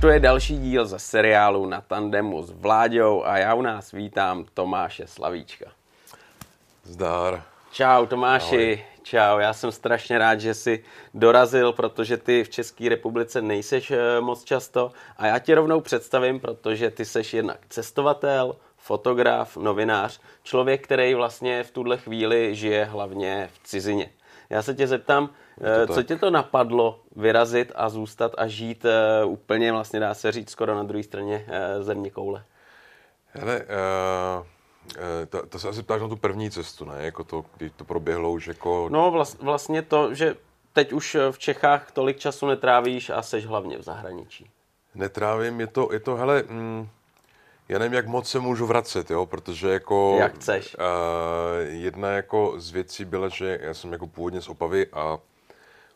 Toto je další díl ze seriálu na tandemu s Vláďou a já u nás vítám Tomáše Slavíčka. Zdár. Čau Tomáši, Ahoj. čau, já jsem strašně rád, že jsi dorazil, protože ty v České republice nejseš eh, moc často a já tě rovnou představím, protože ty seš jednak cestovatel, fotograf, novinář, člověk, který vlastně v tuhle chvíli žije hlavně v cizině. Já se tě zeptám, eh, co tě to napadlo vyrazit a zůstat a žít uh, úplně, vlastně dá se říct, skoro na druhé straně uh, země koule? Hele, uh, to, to se asi ptáš na tu první cestu, ne? Jako to, kdy to proběhlo už jako... No vlast, vlastně to, že teď už v Čechách tolik času netrávíš a seš hlavně v zahraničí. Netrávím, je to, je to hele, mm, já nevím, jak moc se můžu vracet, jo, protože jako... Jak chceš. Uh, jedna jako z věcí byla, že já jsem jako původně z Opavy a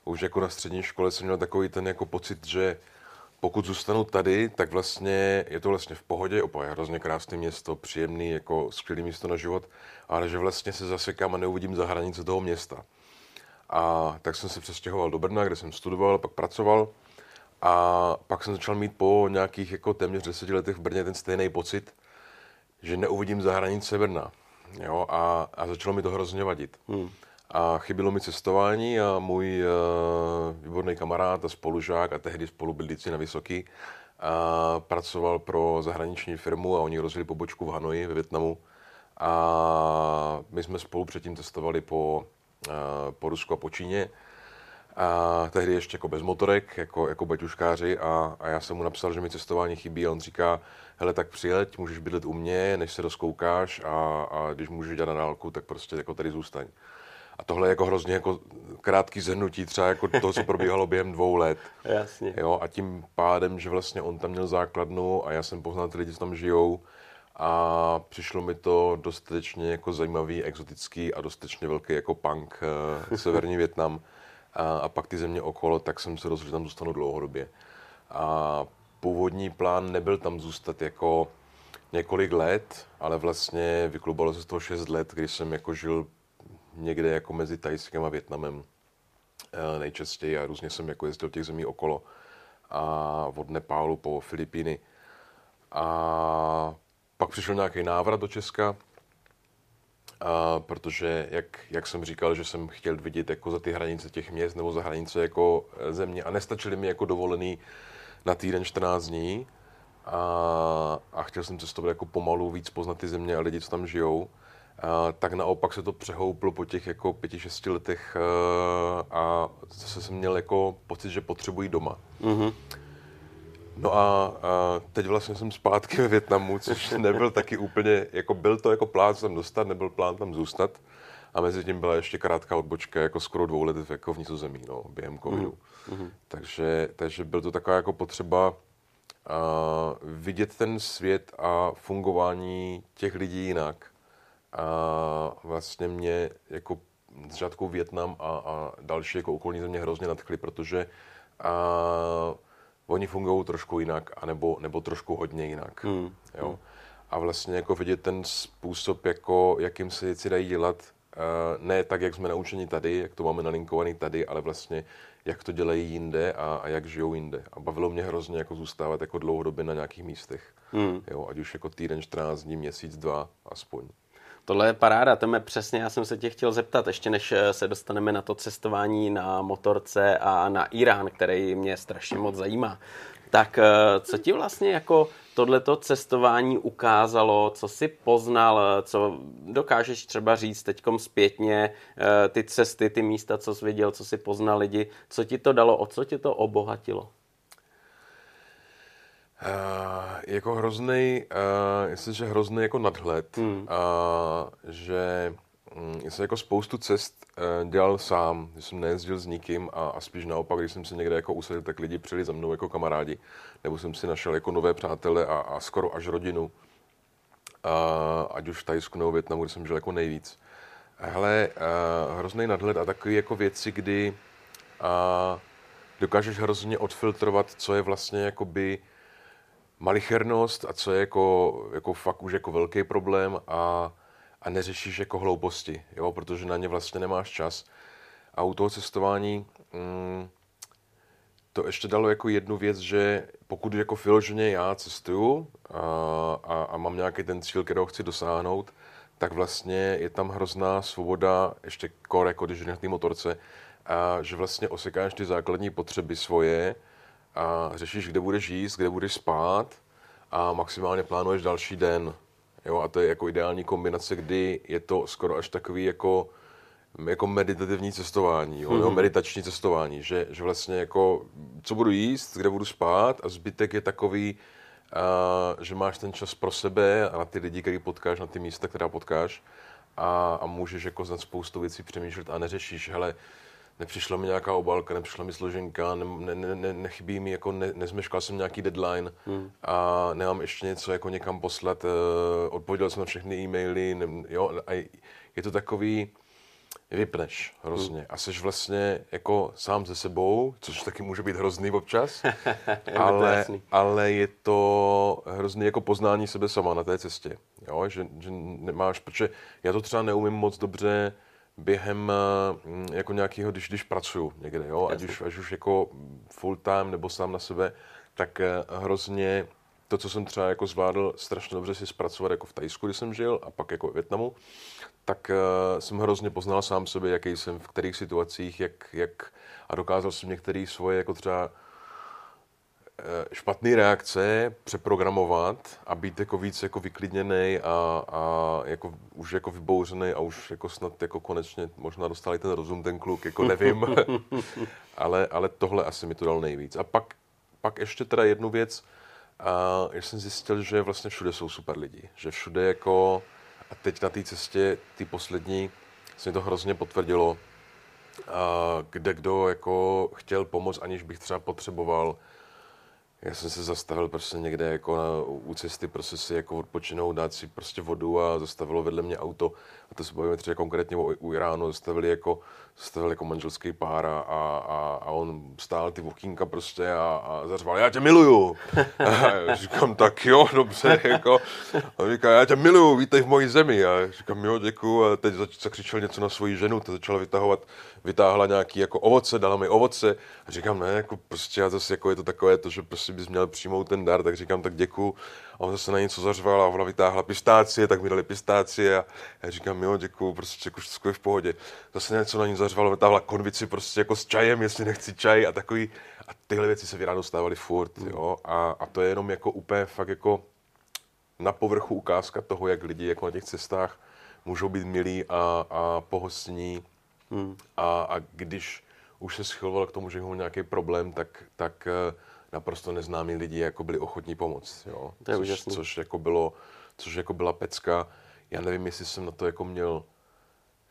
už jako na střední škole jsem měl takový ten jako pocit, že pokud zůstanu tady, tak vlastně je to vlastně v pohodě, Opava je hrozně krásné město, příjemný, jako skvělé místo na život, ale že vlastně se zasekám a neuvidím za hranice toho města. A tak jsem se přestěhoval do Brna, kde jsem studoval, pak pracoval a pak jsem začal mít po nějakých jako téměř deseti letech v Brně ten stejný pocit, že neuvidím za hranice Brna. Jo, a, a začalo mi to hrozně vadit. Hmm. A chybilo mi cestování a můj uh, výborný kamarád a spolužák a tehdy spolubyldíci na Vysoký a pracoval pro zahraniční firmu a oni rozjeli pobočku v Hanoji ve Větnamu. A my jsme spolu předtím cestovali po, uh, po Rusku a po Číně a tehdy ještě jako bez motorek, jako, jako baťuškáři a, a já jsem mu napsal, že mi cestování chybí a on říká, hele, tak přijeď, můžeš bydlet u mě, než se rozkoukáš a, a když můžeš dělat na dálku, tak prostě jako tady zůstaň. A tohle je jako hrozně jako krátký zhrnutí třeba jako toho, co probíhalo během dvou let. Jasně. Jo, a tím pádem, že vlastně on tam měl základnu a já jsem poznal ty lidi, co tam žijou, a přišlo mi to dostatečně jako zajímavý, exotický a dostatečně velký jako punk uh, severní Větnam a, a pak ty země okolo, tak jsem se rozhodl, že tam zůstanu dlouhodobě. A původní plán nebyl tam zůstat jako několik let, ale vlastně vyklubalo se z toho 6 let, když jsem jako žil někde jako mezi Tajskem a Větnamem eh, nejčastěji a různě jsem jako jezdil těch zemí okolo a od Nepálu po Filipíny. A pak přišel nějaký návrat do Česka, a protože, jak, jak jsem říkal, že jsem chtěl vidět jako za ty hranice těch měst nebo za hranice jako eh, země a nestačili mi jako dovolený na týden 14 dní a, a chtěl jsem cestovat jako pomalu víc poznat ty země a lidi, co tam žijou, tak naopak se to přehouplo po těch jako pěti, šesti letech a, eh, a zase jsem měl jako pocit, že potřebuji doma. Mm-hmm. No a, a teď vlastně jsem zpátky ve Větnamu, což nebyl taky úplně, jako byl to jako plán tam dostat, nebyl plán tam zůstat. A mezi tím byla ještě krátká odbočka, jako skoro dvou let jako v Nizozemí, no, během covidu. Mm-hmm. Takže, takže byl to taková jako potřeba uh, vidět ten svět a fungování těch lidí jinak. A vlastně mě jako z řádkou Větnam a, a další jako okolní země hrozně nadchly, protože uh, oni fungují trošku jinak, anebo, nebo trošku hodně jinak. Hmm. Jo? A vlastně jako vidět ten způsob, jako, jakým se věci dají dělat, uh, ne tak, jak jsme naučeni tady, jak to máme nalinkovaný tady, ale vlastně jak to dělají jinde a, a jak žijou jinde. A bavilo mě hrozně jako zůstávat jako dlouhodobě na nějakých místech. Hmm. Jo, ať už jako týden, 14 dní, měsíc, dva aspoň. Tohle je paráda, to je přesně, já jsem se tě chtěl zeptat, ještě než eh, se dostaneme na to cestování na motorce a na Irán, který mě strašně moc zajímá. Tak eh, co ti vlastně jako tohleto cestování ukázalo, co si poznal, co dokážeš třeba říct teďkom zpětně, eh, ty cesty, ty místa, co jsi viděl, co si poznal lidi, co ti to dalo, o co ti to obohatilo? Uh, jako hrozný, uh, jestliže hrozný jako nadhled, hmm. uh, že um, jsem jako spoustu cest uh, dělal sám, že jsem nejezdil s nikým a, a spíš naopak, když jsem se někde jako usadil, tak lidi přijeli za mnou jako kamarádi, nebo jsem si našel jako nové přátele a, a skoro až rodinu, uh, ať už v Tajsku nebo Větnamu, kde jsem žil jako nejvíc. Hele, uh, hrozný nadhled a takové jako věci, kdy uh, dokážeš hrozně odfiltrovat, co je vlastně jakoby malichernost a co je jako, jako fakt už jako velký problém a, a neřešíš jako hlouposti, jo, protože na ně vlastně nemáš čas. A u toho cestování mm, to ještě dalo jako jednu věc, že pokud jako vyloženě já cestuju a, a, a mám nějaký ten cíl, kterého chci dosáhnout, tak vlastně je tam hrozná svoboda, ještě kor, jako když na té motorce, a že vlastně osekáš ty základní potřeby svoje a řešíš, kde budeš jíst, kde budeš spát a maximálně plánuješ další den. Jo, a to je jako ideální kombinace, kdy je to skoro až takový jako, jako meditativní cestování, jo, mm-hmm. meditační cestování, že, že vlastně jako, co budu jíst, kde budu spát a zbytek je takový, a, že máš ten čas pro sebe a na ty lidi, který potkáš, na ty místa, která potkáš a, a můžeš jako nad spoustu věcí přemýšlet a neřešíš, hele, nepřišla mi nějaká obálka, nepřišla mi složenka, ne, ne, ne, nechybí mi, jako ne, nezmeškal jsem nějaký deadline hmm. a nemám ještě něco jako někam poslat, uh, odpověděl jsem na všechny e-maily, ne, jo, a je to takový, vypneš hrozně hmm. a jsi vlastně jako sám ze sebou, což taky může být hrozný občas, ale, ale je to hrozný jako poznání sebe sama na té cestě, jo, že, že nemáš, protože já to třeba neumím moc dobře během eh, jako nějakého, když, když pracuju někde, jo, ať už, ať už jako full time nebo sám na sebe, tak eh, hrozně to, co jsem třeba jako zvládl strašně dobře si zpracovat jako v Tajsku, kde jsem žil, a pak jako v Větnamu, tak uh, jsem hrozně poznal sám sebe, jaký jsem, v kterých situacích, jak, jak a dokázal jsem některé svoje jako třeba Eh, špatné reakce přeprogramovat a být jako víc jako vyklidněný a, a jako už jako vybouřený a už jako snad jako konečně možná dostali ten rozum ten kluk, jako nevím. ale, ale tohle asi mi to dal nejvíc. A pak, pak ještě teda jednu věc, a já jsem zjistil, že vlastně všude jsou super lidi. Že všude jako, a teď na té cestě, ty poslední, se mi to hrozně potvrdilo, a kde kdo jako chtěl pomoct, aniž bych třeba potřeboval já jsem se zastavil prostě někde jako na, u cesty, prostě si jako odpočinout, dát si prostě vodu a zastavilo vedle mě auto. A to se bavíme třeba konkrétně o, u Iránu, zastavili jako, zastavili jako manželský pár a, a, a on stál ty okýnka prostě a, a zařval, já tě miluju. A říkám, tak jo, dobře, jako. A říká, já tě miluju, vítej v mojí zemi. A říkám, jo, děkuju. A teď zakřičel něco na svoji ženu, to začala vytahovat vytáhla nějaký jako ovoce, dala mi ovoce a říkám, ne, jako prostě a zase jako je to takové to, že prostě bys měl přijmout ten dar, tak říkám, tak děkuju. A on zase na něco zařval a ona vytáhla pistácie, tak mi dali pistácie a já říkám, jo, děkuju, prostě jako všechno je v pohodě. Zase něco na ní zařvalo, vytáhla konvici prostě jako s čajem, jestli nechci čaj a takový. A tyhle věci se v Iránu stávaly furt, mm. jo. A, a, to je jenom jako úplně fakt jako na povrchu ukázka toho, jak lidi jako na těch cestách můžou být milí a, a pohostní Hmm. A, a když už se schyloval k tomu, že měl nějaký problém, tak, tak eh, naprosto neznámí lidi jako byli ochotní pomoct. Jo? To je což, což, jako bylo, což jako byla pecka. Já nevím, jestli jsem na to jako měl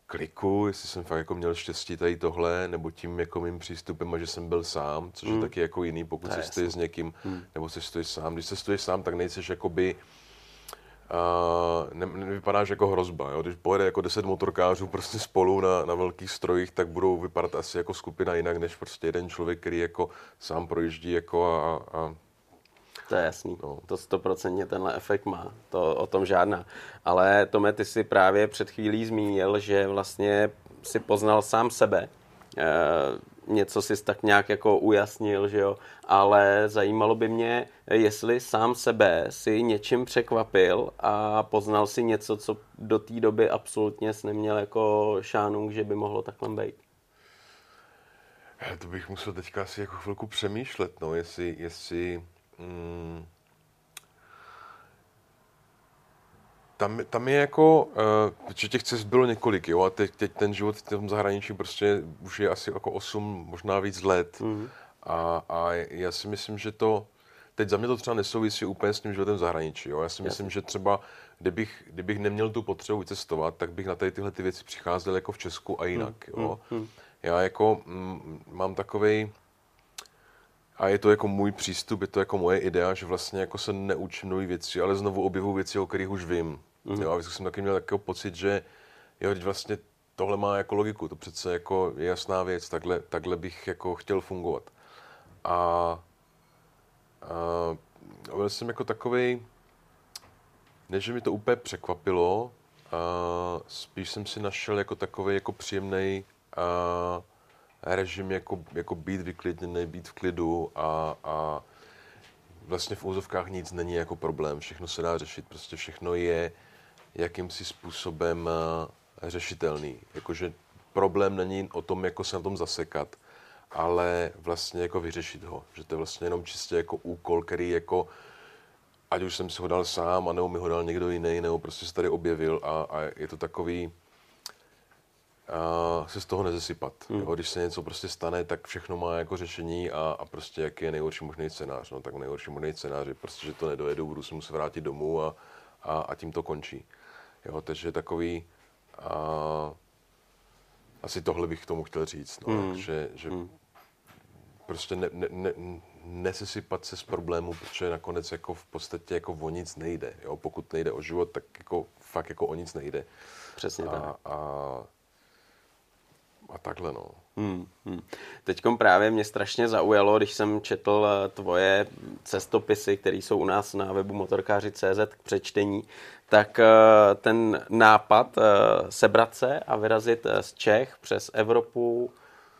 kliku, jestli jsem fakt jako měl štěstí tady tohle, nebo tím jako mým přístupem a že jsem byl sám, což hmm. je taky jako jiný, pokud cestuješ s někým, hmm. nebo cestuješ sám. Když cestuješ sám, tak nejseš jakoby uh, ne, nevypadáš jako hrozba. Jo? Když pojede jako 10 motorkářů prostě spolu na, na velkých strojích, tak budou vypadat asi jako skupina jinak, než prostě jeden člověk, který jako sám projíždí jako a, a to je jasný, no. to stoprocentně tenhle efekt má, to o tom žádná. Ale Tome, ty si právě před chvílí zmínil, že vlastně si poznal sám sebe. E, něco si tak nějak jako ujasnil, že jo, ale zajímalo by mě, jestli sám sebe si něčím překvapil a poznal si něco, co do té doby absolutně jsi neměl jako šánung, že by mohlo takhle být. To bych musel teďka asi jako chvilku přemýšlet, no, jestli, jestli mm, tam, tam je jako, uh, že těch cest bylo několik, jo, a teď, teď ten život v tom zahraničí prostě už je asi jako 8, možná víc let. Mm. A, a já si myslím, že to, teď za mě to třeba nesouvisí úplně s tím životem v zahraničí, jo. Já si myslím, že třeba, kdybych, kdybych neměl tu potřebu vycestovat, tak bych na tady tyhle ty věci přicházel jako v Česku a jinak, mm. jo. Mm. Já jako mm, mám takovej, a je to jako můj přístup, je to jako moje idea, že vlastně jako se neučím nové věci, ale znovu objevu věci, o kterých už vím. Mm-hmm. Jo, a vždycky jsem taky měl takový pocit, že jo, vlastně tohle má jako logiku, to přece jako je jasná věc, takhle, takhle bych jako chtěl fungovat. A, a byl jsem jako takový, ne, že mi to úplně překvapilo, a spíš jsem si našel jako takový jako příjemný režim jako, jako být vyklidněný, být v klidu a, a vlastně v úzovkách nic není jako problém, všechno se dá řešit, prostě všechno je jakýmsi způsobem eh, řešitelný. Jakože problém není o tom, jako se na tom zasekat, ale vlastně jako vyřešit ho. Že to je vlastně jenom čistě jako úkol, který jako ať už jsem si ho dal sám, anebo mi ho dal někdo jiný, nebo prostě se tady objevil a, a je to takový, a se z toho nezesypat. Hmm. Jo? Když se něco prostě stane, tak všechno má jako řešení a, a prostě jaký je nejhorší možný scénář. No tak nejhorší možný scénář je prostě, že to nedojedu, budu se muset vrátit domů a, a, a tím to končí. Jo? Takže takový, a, asi tohle bych k tomu chtěl říct, no, hmm. že, že hmm. prostě ne, ne, ne, nesesypat se z problému, protože nakonec jako v podstatě jako o nic nejde. Jo? Pokud nejde o život, tak jako fakt jako o nic nejde. Přesně tak. A, a takhle, no. Hmm, hmm. Teďkom právě mě strašně zaujalo, když jsem četl eh, tvoje cestopisy, které jsou u nás na webu motorkáři.cz k přečtení, tak eh, ten nápad eh, sebrat se a vyrazit z Čech přes Evropu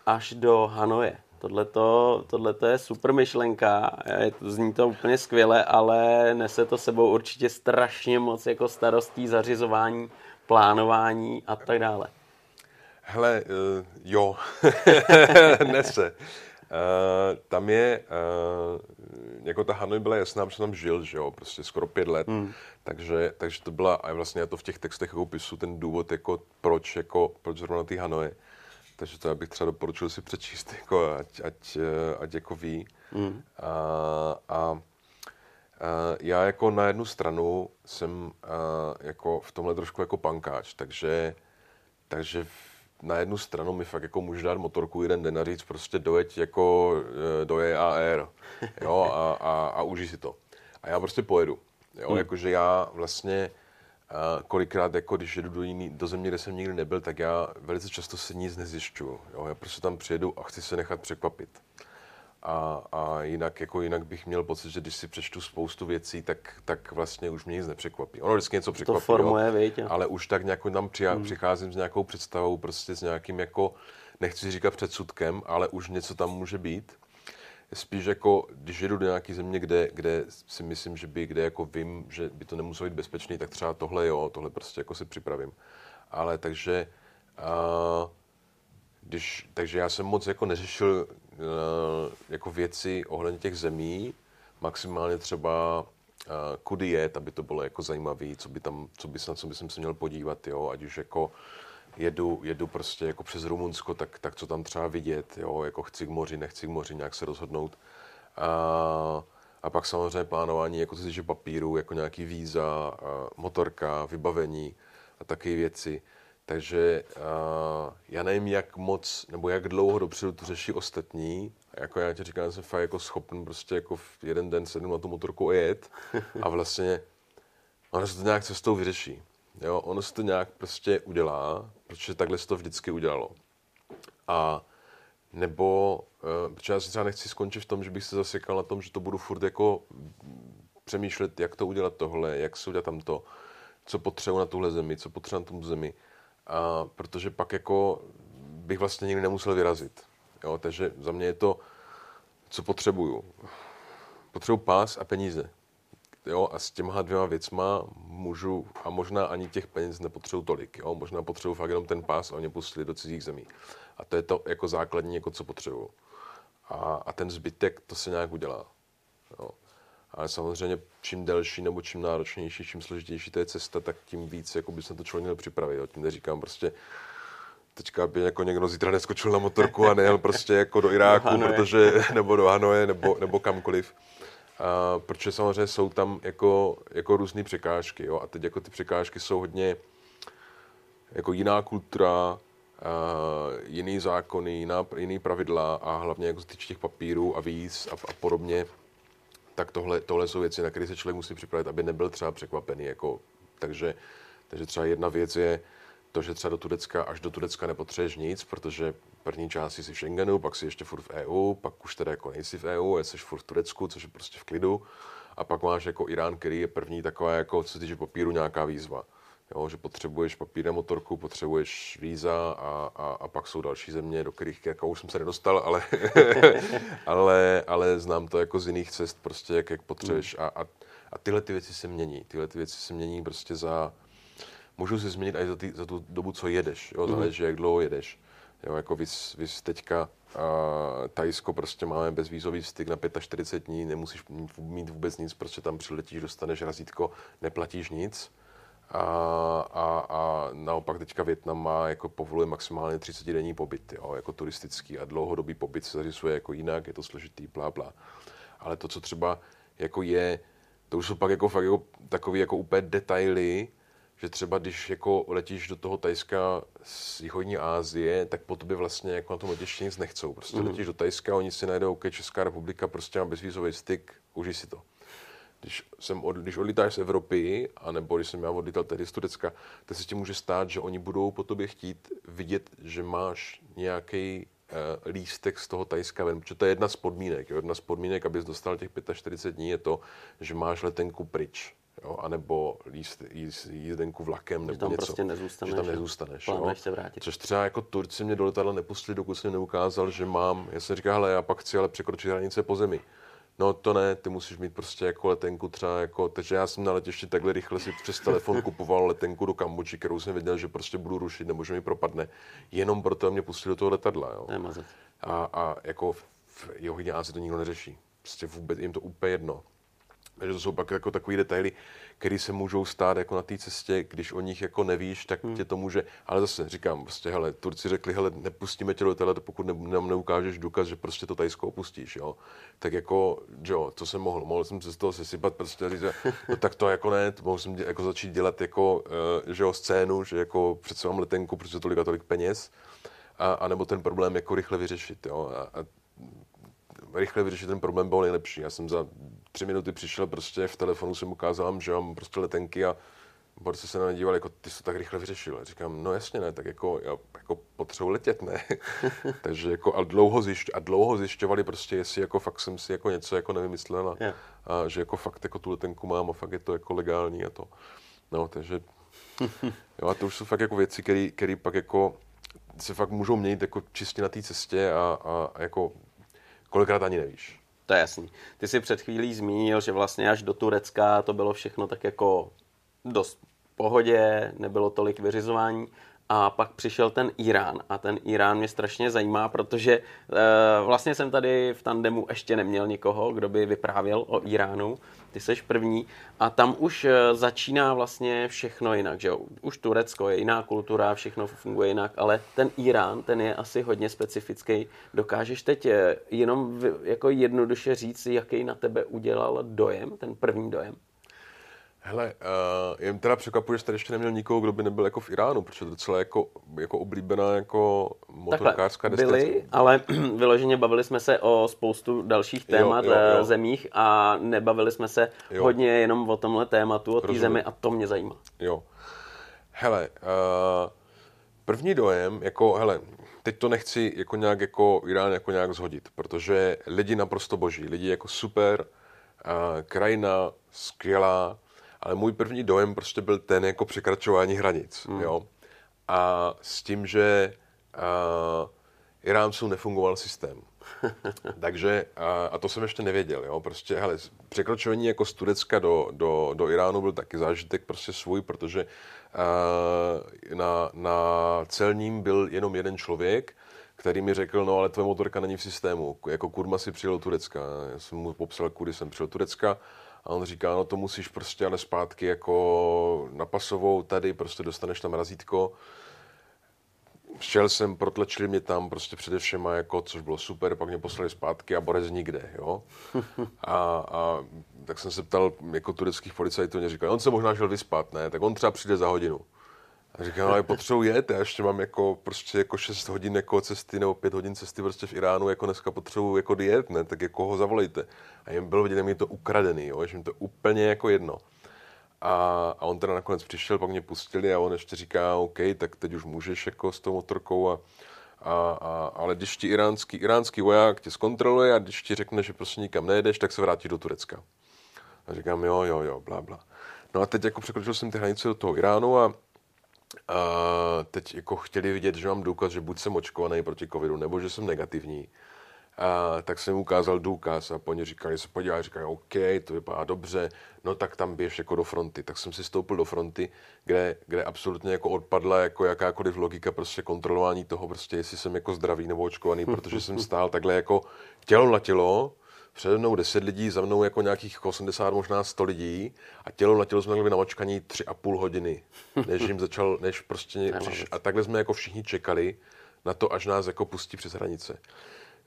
až do Hanoje. Tohle to je super myšlenka, zní to úplně skvěle, ale nese to sebou určitě strašně moc jako starostí, zařizování, plánování a tak dále. Hele, uh, jo, nese. Uh, tam je, uh, jako ta Hanoi byla jasná, protože tam žil, že jo, prostě skoro pět let, hmm. takže, takže to byla, a vlastně já to v těch textech jako pisu, ten důvod, jako proč, jako, proč zrovna ty Hanoi. Takže to já bych třeba doporučil si přečíst, jako, ať, ať, ať jako ví. Hmm. A, a já jako na jednu stranu jsem jako v tomhle trošku jako pankáč, takže, takže na jednu stranu mi fakt jako může dát motorku jeden den a říct prostě dojeď jako e, do EAR jo, a, a, a užij si to. A já prostě pojedu. Jo, hmm. jakože já vlastně a kolikrát, jako když jedu do, jiný, do země, kde jsem nikdy nebyl, tak já velice často se nic nezjišťuju. Jo? Já prostě tam přijedu a chci se nechat překvapit. A, a jinak, jako jinak bych měl pocit, že když si přečtu spoustu věcí, tak, tak vlastně už mě nic nepřekvapí. Ono vždycky něco překvapí, to formuje, jo, víte. ale už tak nějak tam při, hmm. přicházím s nějakou představou, prostě s nějakým jako, nechci říkat předsudkem, ale už něco tam může být. Spíš jako, když jedu do nějaké země, kde, kde si myslím, že by, kde jako vím, že by to nemuselo být bezpečný, tak třeba tohle jo, tohle prostě jako si připravím. Ale takže, uh, když, takže já jsem moc jako neřešil jako věci ohledně těch zemí, maximálně třeba uh, kudy jet, aby to bylo jako zajímavé, co by tam, co by, na co by jsem se měl podívat, jo, ať už jako jedu, jedu prostě jako přes Rumunsko, tak, tak co tam třeba vidět, jo, jako chci k moři, nechci k moři, nějak se rozhodnout. A, a pak samozřejmě plánování jako se papíru, jako nějaký víza, motorka, vybavení a takové věci. Takže uh, já nevím, jak moc, nebo jak dlouho dopředu to řeší ostatní. Jako já ti říkám, že jsem fakt jako schopen prostě jako v jeden den sednout na tu motorku a jet. A vlastně ono se to nějak cestou vyřeší. Jo, ono se to nějak prostě udělá, protože takhle se to vždycky udělalo. A nebo, uh, protože já si třeba nechci skončit v tom, že bych se zasekal na tom, že to budu furt jako přemýšlet, jak to udělat tohle, jak se udělat tamto, co potřebuji na tuhle zemi, co potřebuji na tom zemi. A protože pak jako bych vlastně nikdy nemusel vyrazit. Jo, takže za mě je to, co potřebuju. Potřebuji pás a peníze. Jo, a s těma dvěma věcma můžu, a možná ani těch peněz nepotřebuji tolik. Jo, možná potřebuji fakt jenom ten pás a mě pustili do cizích zemí. A to je to jako základní, jako co potřebuju. A, a ten zbytek, to se nějak udělá. Jo. Ale samozřejmě čím delší nebo čím náročnější, čím složitější to je cesta, tak tím víc jako by se to člověk měl připravit. Jo. Tím neříkám prostě, teďka by jako někdo zítra neskočil na motorku a nejel prostě jako do Iráku, do protože, nebo do Hanoje, nebo, nebo kamkoliv. A, protože samozřejmě jsou tam jako, jako různé překážky. Jo. A teď jako ty překážky jsou hodně jako jiná kultura, Uh, jiný zákony, jiná, jiný pravidla a hlavně jako z těch papírů a víc a, a podobně tak tohle, tohle jsou věci, na které se člověk musí připravit, aby nebyl třeba překvapený. Jako, takže, takže třeba jedna věc je to, že třeba do Turecka, až do Turecka nepotřebuješ nic, protože první část jsi v Schengenu, pak si ještě furt v EU, pak už teda jako nejsi v EU, jsi furt v Turecku, což je prostě v klidu. A pak máš jako Irán, který je první taková, jako co se týče papíru, nějaká výzva. Jo, že potřebuješ papír na motorku, potřebuješ víza a, a, a pak jsou další země, do kterých jako už jsem se nedostal, ale, ale, ale znám to jako z jiných cest, prostě jak, jak potřebuješ. A, a, a tyhle ty věci se mění. Tyhle ty věci se mění prostě za, můžou se změnit i za, ty, za tu dobu, co jedeš. Jo, záleží, jak dlouho jedeš. Jo, jako vys, vys teďka uh, Tajsko prostě máme bezvízový styk na 45 dní, nemusíš mít vůbec nic, prostě tam přiletíš, dostaneš razítko, neplatíš nic. A, a, a naopak teďka Větnam má, jako povoluje maximálně 30 denní pobyt, jo, jako turistický a dlouhodobý pobyt se zařizuje jako jinak, je to složitý, blá, blá. Ale to, co třeba jako je, to už jsou pak jako fakt jako takový jako úplně detaily, že třeba když jako letíš do toho Tajska z východní Asie, tak po tobě vlastně jako na tom letišti nic nechcou. Prostě mm. letíš do Tajska, oni si najdou, OK, Česká republika prostě má bezvízový styk, užij si to. Když, jsem od, když odlítáš z Evropy, anebo když jsem já odlítal tehdy z Turecka, tak se ti může stát, že oni budou po tobě chtít vidět, že máš nějaký uh, lístek z toho Tajska ven, protože to je jedna z podmínek. Jo? Jedna z podmínek, abys dostal těch 45 dní, je to, že máš letenku pryč jo, anebo jíst, jíst, jízdenku vlakem, nebo že tam něco. prostě nezůstaneš. Že tam nezůstaneš. Jo. se vrátit. Což třeba jako Turci mě do letadla nepustili, dokud jsem neukázal, že mám, já jsem říkal, hele, já pak chci ale překročit hranice po zemi. No to ne, ty musíš mít prostě jako letenku třeba jako, takže já jsem na letišti takhle rychle si přes telefon kupoval letenku do Kambodži, kterou jsem věděl, že prostě budu rušit nebo že mi propadne, jenom proto mě pustili do toho letadla. Jo. A, a jako v, Asii to nikdo neřeší. Prostě vůbec jim to úplně jedno. Takže to jsou pak jako takový detaily, které se můžou stát jako na té cestě, když o nich jako nevíš, tak hmm. tě to může, ale zase říkám, prostě hele, Turci řekli, hele, nepustíme tě do tele, pokud ne, nám neukážeš důkaz, že prostě to Tajsko opustíš, jo. Tak jako, jo, co jsem mohl, mohl jsem se z toho sesypat, prostě říct, no tak to jako ne, mohl jsem jako začít dělat jako, uh, že jo, scénu, že jako přece mám letenku, protože tolik a tolik peněz, a, a nebo ten problém jako rychle vyřešit, jo. A, a rychle vyřešit ten problém bylo nejlepší. Já jsem za tři minuty přišel, prostě v telefonu jsem ukázal, že mám prostě letenky a borci se na mě dívali, jako ty jsi to tak rychle vyřešil. A říkám, no jasně ne, tak jako, já jako potřebuji letět, ne. Takže jako a dlouho, zjišť, a dlouho zjišťovali prostě, jestli jako fakt jsem si jako něco jako nevymyslel a, yeah. a, že jako fakt jako tu letenku mám a fakt je to jako legální a to. No, takže jo, a to už jsou fakt jako věci, které pak jako se fakt můžou měnit jako čistě na té cestě a, a, a jako kolikrát ani nevíš. To je jasný. Ty jsi před chvílí zmínil, že vlastně až do Turecka to bylo všechno tak jako dost pohodě, nebylo tolik vyřizování. A pak přišel ten Irán a ten Irán mě strašně zajímá, protože e, vlastně jsem tady v tandemu ještě neměl nikoho, kdo by vyprávěl o Iránu. Ty seš první a tam už e, začíná vlastně všechno jinak, že jo? Už Turecko je jiná kultura, všechno funguje jinak, ale ten Irán, ten je asi hodně specifický. Dokážeš teď e, jenom jako jednoduše říct, jaký na tebe udělal dojem, ten první dojem? Hele, uh, jen teda překvapuje, že tady ještě neměl nikoho, kdo by nebyl jako v Iránu, protože to je docela jako, jako oblíbená jako motorkářská destinace. byli, ale vyloženě bavili jsme se o spoustu dalších témat, jo, jo, jo. zemích a nebavili jsme se jo. hodně jenom o tomhle tématu, o té zemi a to mě zajímá. Jo. Hele, uh, první dojem, jako, hele, teď to nechci jako nějak jako Irán jako nějak zhodit, protože lidi naprosto boží, lidi jako super, uh, krajina skvělá, ale můj první dojem prostě byl ten jako překračování hranic, hmm. jo. A s tím, že uh, Iránců nefungoval systém. Takže, a, a to jsem ještě nevěděl, jo, prostě, hele, překročování jako z Turecka do, do, do Iránu byl taky zážitek prostě svůj, protože uh, na, na celním byl jenom jeden člověk, který mi řekl, no ale tvoje motorka není v systému, jako kurma si přijel do Turecka. Já jsem mu popsal, kudy jsem přijel do Turecka a on říká, no to musíš prostě ale zpátky jako na pasovou tady, prostě dostaneš tam razítko. Šel jsem, protlačili mě tam prostě přede všema, jako, což bylo super, pak mě poslali zpátky a borec nikde, jo. A, a tak jsem se ptal jako tureckých policajtů, mě říkal, on se možná šel vyspat, ne, tak on třeba přijde za hodinu. A říkám, ale potřebuji jet, já ještě mám jako prostě jako 6 hodin jako cesty nebo 5 hodin cesty prostě v Iránu, jako dneska potřebuji jako jet, ne, tak jako ho zavolejte. A jim bylo vidět, mi to ukradený, jo, že mi to úplně jako jedno. A, a on teda nakonec přišel, pak mě pustili a on ještě říká, OK, tak teď už můžeš jako s tou motorkou a, a, a, ale když ti iránský, iránský voják tě zkontroluje a když ti řekne, že prostě nikam nejedeš, tak se vrátí do Turecka. A říkám, jo, jo, jo, bla, bla. No a teď jako překročil jsem ty hranice do toho Iránu a a teď jako chtěli vidět, že mám důkaz, že buď jsem očkovaný proti covidu, nebo že jsem negativní. A tak jsem ukázal důkaz a po ně říkali, se podívali, říkali, OK, to vypadá dobře, no tak tam běž jako do fronty. Tak jsem si stoupil do fronty, kde, kde absolutně jako odpadla jako jakákoliv logika prostě kontrolování toho, prostě jestli jsem jako zdravý nebo očkovaný, protože jsem stál takhle jako tělo na tělo, přede mnou 10 lidí, za mnou jako nějakých 80, možná 100 lidí a tělo na tělo jsme měli na očkaní 3,5 hodiny, než jim začal, než prostě přiš, a takhle jsme jako všichni čekali na to, až nás jako pustí přes hranice.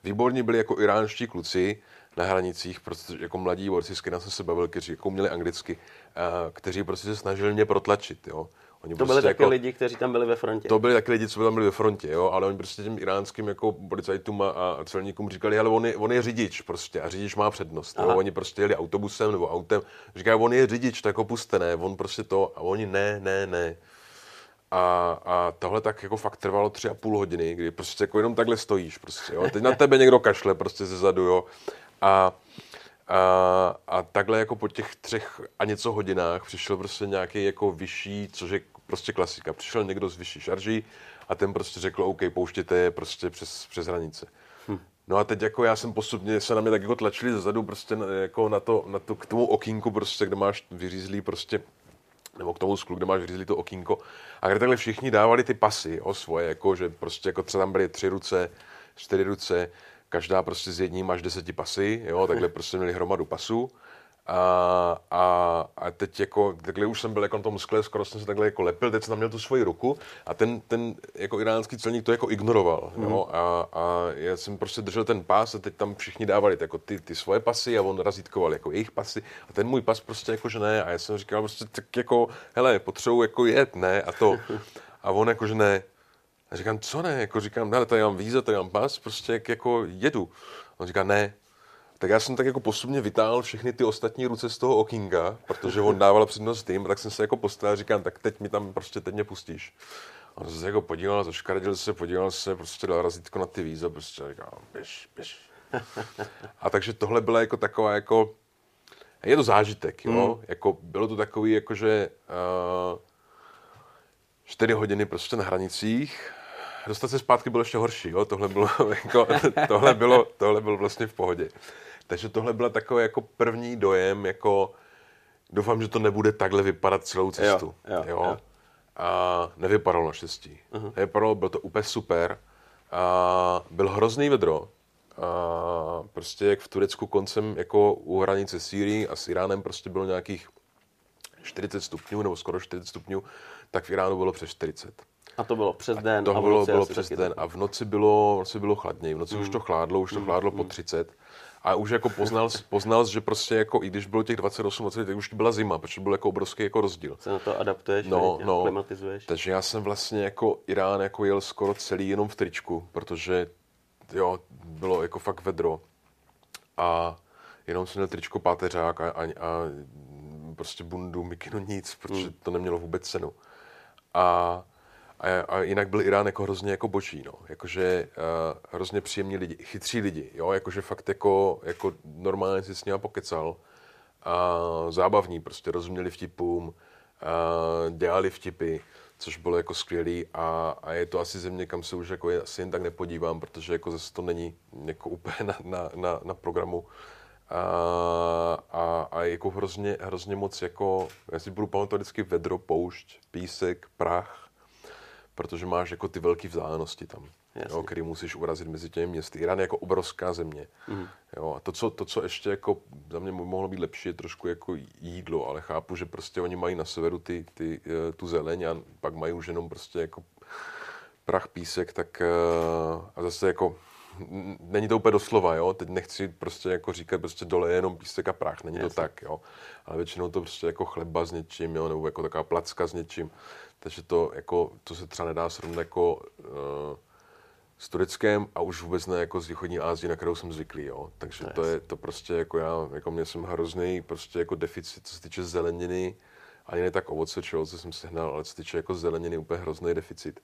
Výborní byli jako iránští kluci na hranicích, protože jako mladí borci, s kterými jsem se bavil, kteří jako měli anglicky, a, kteří prostě se snažili mě protlačit, jo. Oni to prostě byli taky jako, lidi, kteří tam byli ve frontě. To byli taky lidi, co tam byli ve frontě, jo, ale oni prostě těm iránským jako policajtům a, a celníkům říkali, ale on je, on je řidič prostě a řidič má přednost. Jo. Oni prostě jeli autobusem nebo autem, říkají, on je řidič, tak ho puste, ne, on prostě to, a oni ne, ne, ne. A, a tohle tak jako fakt trvalo tři a půl hodiny, kdy prostě jako jenom takhle stojíš prostě, jo. Teď na tebe někdo kašle prostě ze zadu, jo. A, a, a takhle jako po těch třech a něco hodinách přišel prostě nějaký jako vyšší, což je prostě klasika. Přišel někdo z vyšší šarží a ten prostě řekl, OK, pouštěte je prostě přes, přes hranice. Hm. No a teď jako já jsem postupně se na mě tak jako tlačili zezadu prostě na, jako na to, na to, k tomu okýnku prostě, kde máš vyřízlý prostě nebo k tomu sklu, kde máš vyřízlý to okýnko a kde takhle všichni dávali ty pasy o svoje, jako že prostě jako třeba tam byly tři ruce, čtyři ruce, každá prostě s jedním až deseti pasy, jo, takhle prostě měli hromadu pasů a, a, a teď jako, takhle už jsem byl jako na tom skle, skoro jsem se takhle jako lepil, teď jsem tam měl tu svoji ruku a ten, ten jako iránský celník to jako ignoroval, mm. jo, a, a já jsem prostě držel ten pás a teď tam všichni dávali jako ty, ty svoje pasy a on razítkoval jako jejich pasy a ten můj pas prostě jako, že ne a já jsem říkal prostě tak jako, hele, potřebuji jako jet, ne, a to. A on jako, že ne. A říkám, co ne, jako říkám, hele, tady mám víza, tady mám pas, prostě jak, jako jedu. A on říká, ne, tak já jsem tak jako postupně vytáhl všechny ty ostatní ruce z toho okýnka, protože on dával přednost tým, tak jsem se jako postavil a říkám, tak teď mi tam prostě, teď mě pustíš. A on se jako podíval, zaškaradil se, podíval se, prostě dal razítko na ty víza, prostě říkám, běž, běž. A takže tohle byla jako taková jako, je to zážitek, jo, mm. jako bylo to takový, jako že uh, čtyři hodiny prostě na hranicích, dostat se zpátky bylo ještě horší, jo? Tohle, bylo, jako, tohle, bylo, tohle bylo vlastně v pohodě. Takže tohle byla takový jako první dojem, jako doufám, že to nebude takhle vypadat celou cestu. Jo, jo, jo. jo. A nevypadalo naštěstí. Uh-huh. Nevypadalo, bylo to úplně super. A byl hrozný vedro. A prostě jak v Turecku koncem jako u hranice Sýrii a s Iránem prostě bylo nějakých 40 stupňů nebo skoro 40 stupňů, tak v Iránu bylo přes 40. A to bylo přes den. A to a bylo, bylo přes den. A v noci bylo, v noci bylo chladněji. V noci mm. už to chládlo, už to mm. chládlo mm. po 30. A už jako poznal, poznal, že prostě jako, i když bylo těch 28, 20, tak už byla zima, protože byl jako obrovský jako rozdíl. Se na to adaptuješ, no, no, klimatizuješ. Takže já jsem vlastně jako Irán jako jel skoro celý jenom v tričku, protože jo, bylo jako fakt vedro. A jenom jsem měl tričko páteřák a, a, a prostě bundu, mikinu, nic, protože hmm. to nemělo vůbec cenu. A a, a jinak byl Irán jako hrozně jako boží, no. Jakože uh, hrozně příjemní lidi, chytří lidi, jo, jakože fakt jako, jako normálně si s nimi pokecal. A zábavní, prostě rozuměli vtipům, a dělali vtipy, což bylo jako skvělý a, a je to asi země, kam se už jako asi jen tak nepodívám, protože jako zase to není jako úplně na, na, na, na programu. A, a, a jako hrozně, hrozně moc jako, já si budu pamatovat vždycky vedro, poušť, písek, prach, protože máš jako ty velké vzdálenosti tam, jo, který musíš urazit mezi těmi městy. Irán je jako obrovská země. Mm. Jo, a to co, to, co ještě jako za mě mohlo být lepší, je trošku jako jídlo, ale chápu, že prostě oni mají na severu ty, ty, eh, tu zeleň a pak mají už jenom prostě jako prach, písek, tak eh, a zase jako není to úplně doslova, jo, teď nechci prostě jako říkat prostě dole je jenom písek a prach, není Jasně. to tak, jo, ale většinou to prostě jako chleba s něčím, jo, nebo jako taková placka s něčím. Takže to, jako, to se třeba nedá srovnat jako uh, s Tureckem a už vůbec ne jako s východní Ázií, na kterou jsem zvyklý, jo. Takže to je to prostě jako já, jako mě jsem hrozný prostě jako deficit, co se týče zeleniny, ani ne tak ovoce, čeho, co jsem sehnal, ale co se týče jako zeleniny, úplně hrozný deficit.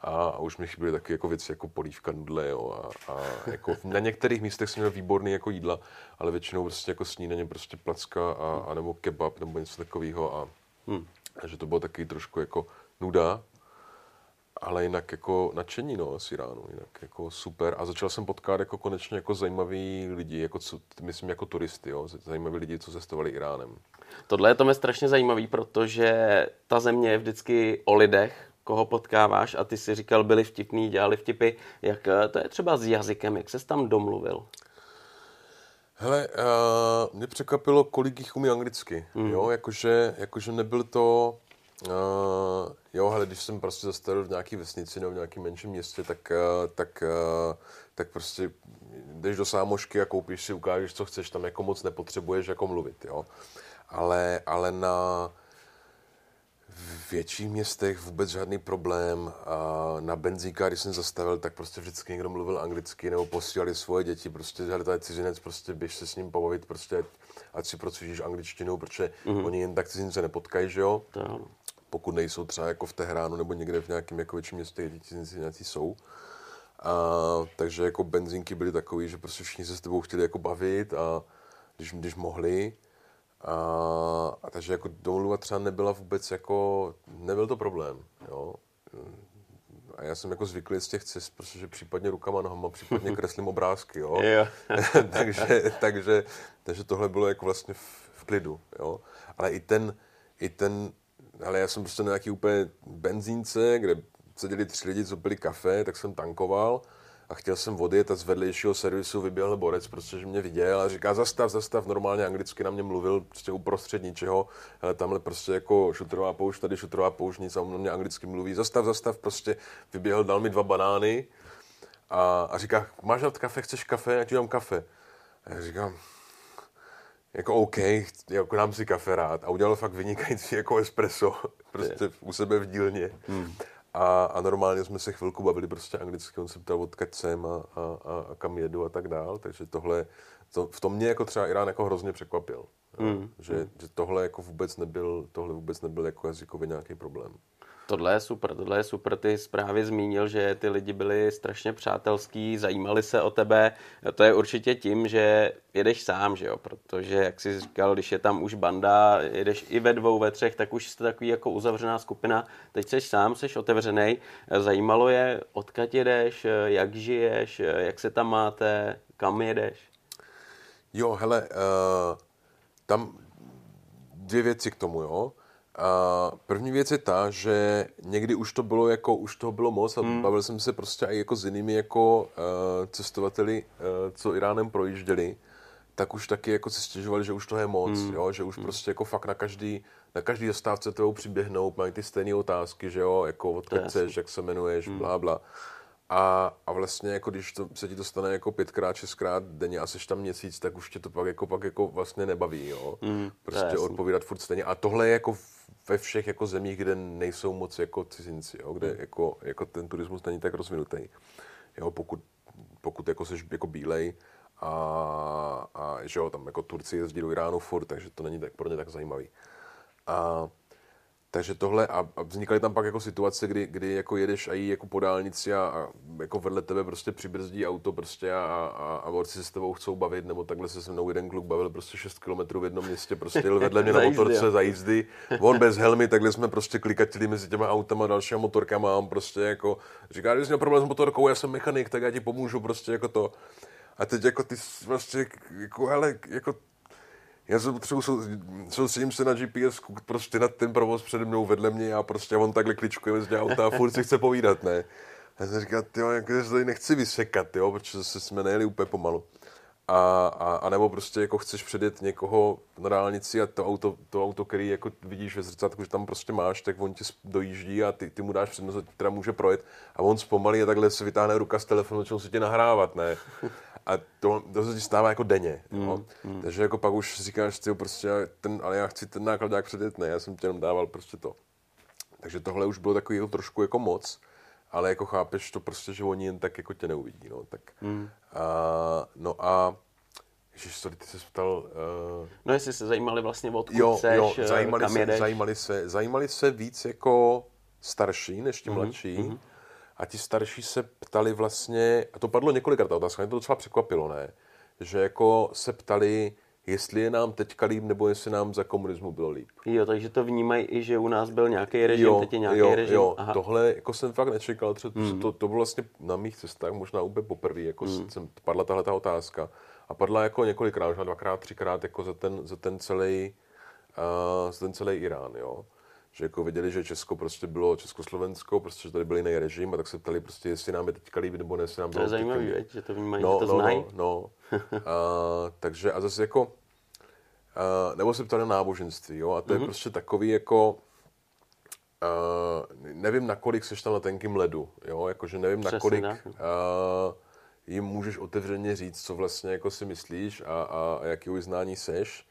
A, a už mi chyběly taky jako věci jako polívka, nudle, jo, a, a jako na některých místech jsem měl výborný jako jídla, ale většinou prostě jako snídaně prostě placka a, a nebo kebab nebo něco takového a, hmm. a že to bylo taky trošku jako nuda, ale jinak jako nadšení, no, z Iránu, jinak jako super. A začal jsem potkat jako konečně jako zajímavý lidi, jako co, myslím jako turisty, jo, zajímaví lidi, co cestovali Iránem. Tohle je to mě strašně zajímavý, protože ta země je vždycky o lidech, koho potkáváš a ty si říkal, byli vtipní, dělali vtipy. Jak eh, to je třeba s jazykem, jak ses tam domluvil? Hele, uh, mě překvapilo, kolik jich umí anglicky, mm. jo, jakože, jakože nebyl to, uh, jo, hele, když jsem prostě zastavil v nějaký vesnici nebo v nějakém menším městě, tak, uh, tak, uh, tak prostě jdeš do sámošky a koupíš si, ukážeš, co chceš, tam jako moc nepotřebuješ jako mluvit, jo. Ale, ale na, v větších městech vůbec žádný problém. A na benzínka, když jsem zastavil, tak prostě vždycky někdo mluvil anglicky nebo posílali svoje děti. Prostě, že to je cizinec, prostě běž se s ním pobavit, prostě ať si procvičíš angličtinu, protože mm-hmm. oni jen tak cizince nepotkají, že jo? To. Pokud nejsou třeba jako v Tehránu nebo někde v nějakém jako větším městě, kde cizinci nějací jsou. A, takže jako benzínky byly takový, že prostě všichni se s tebou chtěli jako bavit a když, když mohli, a, a takže jako domluva třeba nebyla vůbec jako, nebyl to problém, jo. A já jsem jako zvyklý z těch cest, protože případně rukama, nohama, případně kreslím obrázky, jo. takže, takže, takže tohle bylo jako vlastně v, v klidu, jo. Ale i ten, i ten, ale já jsem prostě na nějaký úplně benzínce, kde seděli tři lidi, co pili kafe, tak jsem tankoval a chtěl jsem odjet a z vedlejšího servisu vyběhl borec, protože mě viděl a říká zastav, zastav, normálně anglicky na mě mluvil prostě uprostřed ničeho, ale tamhle prostě jako šutrová poušť, tady šutrová poušť, nic a on mě anglicky mluví, zastav, zastav, prostě vyběhl, dal mi dva banány a, a říká, máš dát kafe, chceš kafe, já ti dám kafe. A já říkám, jako OK, jako dám si kafe rád. A udělal fakt vynikající jako espresso, prostě u sebe v dílně. Hmm. A, a normálně jsme se chvilku bavili prostě anglicky, on se ptal, odkud jsem a, a, a, a kam jedu a tak dál, takže tohle, to, v tom mě jako třeba Irán jako hrozně překvapil, mm. že, že tohle jako vůbec nebyl, tohle vůbec nebyl jako jazykově nějaký problém. Tohle je super, tohle je super. Ty zprávy zmínil, že ty lidi byli strašně přátelský, zajímali se o tebe. To je určitě tím, že jedeš sám, že jo? Protože, jak jsi říkal, když je tam už banda, jedeš i ve dvou, ve třech, tak už jste takový jako uzavřená skupina. Teď jsi sám, jsi otevřený. Zajímalo je, odkud jedeš, jak žiješ, jak se tam máte, kam jedeš? Jo, hele, uh, tam dvě věci k tomu, jo. A první věc je ta, že někdy už to bylo jako, už toho bylo moc a hmm. bavil jsem se prostě i jako s jinými jako uh, cestovateli, uh, co Iránem projížděli, tak už taky jako se stěžovali, že už to je moc, hmm. jo, že už hmm. prostě jako fakt na každý, na každý zastávce toho přiběhnou, mají ty stejné otázky, že jo, jako odkud chceš, jak se jmenuješ, hmm. bla, bla. A, a vlastně jako když to, se ti to stane jako pětkrát, šestkrát denně a seš tam měsíc, tak už tě to pak jako, pak jako vlastně nebaví, jo. Mm, prostě odpovídat furt stejně. A tohle je jako ve všech jako zemích, kde nejsou moc jako cizinci, jo, kde mm. jako, jako ten turismus není tak rozvinutý. Jo, pokud, pokud jako seš jako bílej a, a že jo, tam jako Turci jezdí do Iránu furt, takže to není tak pro ně tak zajímavý. A, takže tohle a, a vznikaly tam pak jako situace, kdy, kdy jako jedeš a jí jako po dálnici a, a, jako vedle tebe prostě přibrzdí auto prostě a, a, a borci se s tebou chcou bavit, nebo takhle se se mnou jeden kluk bavil prostě 6 km v jednom městě, prostě jel vedle mě na motorce za jízdy, on bez helmy, takhle jsme prostě klikatili mezi těma autama, dalšíma motorkama a on prostě jako říká, když jsi měl problém s motorkou, já jsem mechanik, tak já ti pomůžu prostě jako to. A teď jako ty vlastně, jako hele, jako já jsem potřebuji soustředím se na GPS, prostě na ten provoz přede mnou vedle mě a prostě on takhle kličkuje z auta a furt si chce povídat, ne. A jsem říkal, jo, jak se tady nechci vysekat, jo, protože se jsme nejeli úplně pomalu. A, a, a, nebo prostě jako chceš předjet někoho na dálnici a to auto, to auto, který jako vidíš ve zrcátku, že tam prostě máš, tak on ti dojíždí a ty, ty mu dáš přednost, teda může projet a on zpomalí a takhle se vytáhne ruka z telefonu, začnou se tě nahrávat, ne. A to, to se ti stává jako denně. Mm, mm. Takže jako pak už říkáš, ty prostě, ten, ale já chci ten náklad jak předjet, ne, já jsem tě jenom dával prostě to. Takže tohle už bylo takový jako trošku jako moc, ale jako chápeš to prostě, že oni jen tak jako tě neuvidí, no, tak. Mm. A, no a Ježiš, sorry, ty jsi ptal... Uh... No jestli se zajímali vlastně odkud jo, seš, jo, eh, zajímali kam se, jedeš. Zajímali se, zajímali se víc jako starší než ti mm-hmm, mladší. Mm-hmm a ti starší se ptali vlastně, a to padlo několikrát ta otázka, mě to docela překvapilo, ne? Že jako se ptali, jestli je nám teďka líp, nebo jestli nám za komunismu bylo líp. Jo, takže to vnímají i, že u nás byl nějaký režim, Jo, teď je nějaký jo, režim. jo, Aha. tohle jako jsem fakt nečekal, třeba, mm. to, to bylo vlastně na mých cestách možná úplně poprvé, jako mm. jsem, padla tahle ta otázka a padla jako několikrát, možná dvakrát, třikrát jako za ten, za ten celý, uh, za ten celý Irán, jo. Že jako viděli, že Česko prostě bylo Československo, prostě že tady byl jiný režim a tak se ptali prostě, jestli nám je teďka líbí, nebo ne, jestli nám To je zajímavý, veď, že to vnímají, No, že to no, znají. no, no. A, takže a zase jako, a, nebo se ptali na náboženství, jo, a to je prostě takový jako, a, nevím, nakolik seš tam na tenkým ledu, jo, jakože nevím, Přesně nakolik tak. a, jim můžeš otevřeně říct, co vlastně jako si myslíš a, a, a jaký vyznání seš.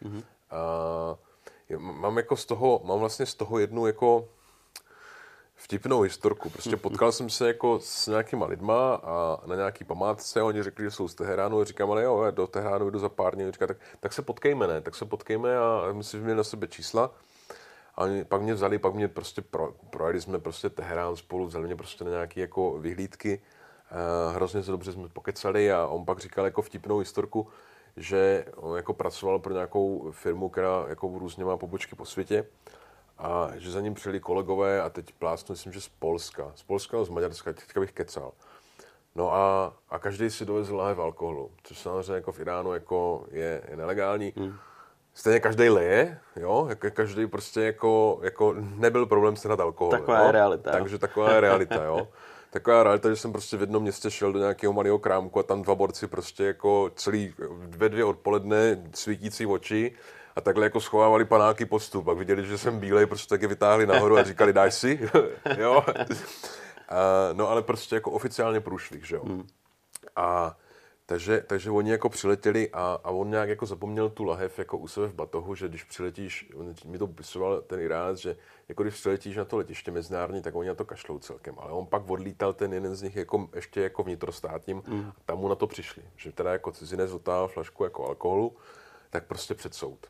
A, já mám jako z toho, mám vlastně z toho jednu jako vtipnou historku. Prostě potkal jsem se jako s nějakýma lidma a na nějaký památce oni řekli, že jsou z Teheránu. A říkám, ale jo, já do Teheránu jdu za pár dní. Říká, tak, tak se potkejme, ne? Tak se potkejme a my si vyměnili na sebe čísla. A oni pak mě vzali, pak mě prostě pro, projeli jsme prostě Teherán spolu, vzali mě prostě na nějaké jako vyhlídky. Uh, hrozně se dobře jsme pokecali a on pak říkal jako vtipnou historku, že on jako pracoval pro nějakou firmu, která jako různě má pobočky po světě a že za ním přijeli kolegové a teď plásnu, myslím, že z Polska. Z Polska nebo z Maďarska, teďka bych kecal. No a, a každý si dovezl láhev alkoholu, což samozřejmě jako v Iránu jako je, je nelegální. Hmm. Stejně každý leje, jo, jako každý prostě jako, jako nebyl problém sehnat alkohol. Taková jo? je realita. Takže taková je realita, jo. Taková realita, že jsem prostě v jednom městě šel do nějakého malého krámku a tam dva borci prostě jako celý ve dvě odpoledne svítící oči a takhle jako schovávali panáky pod stůl. Pak viděli, že jsem bílej, prostě tak je vytáhli nahoru a říkali, dáš si? jo. A, no ale prostě jako oficiálně průšvih, že jo. Hmm. A takže, takže oni jako přiletěli a, a on nějak jako zapomněl tu lahev jako u sebe v batohu, že když přiletíš, on mi to popisoval ten Iránec, že jako když přiletíš na to letiště mezinárodní, tak oni na to kašlou celkem. Ale on pak odlítal ten jeden z nich jako ještě jako vnitrostátním mm. a tam mu na to přišli. Že teda jako cizinec otával flašku jako alkoholu, tak prostě před soud.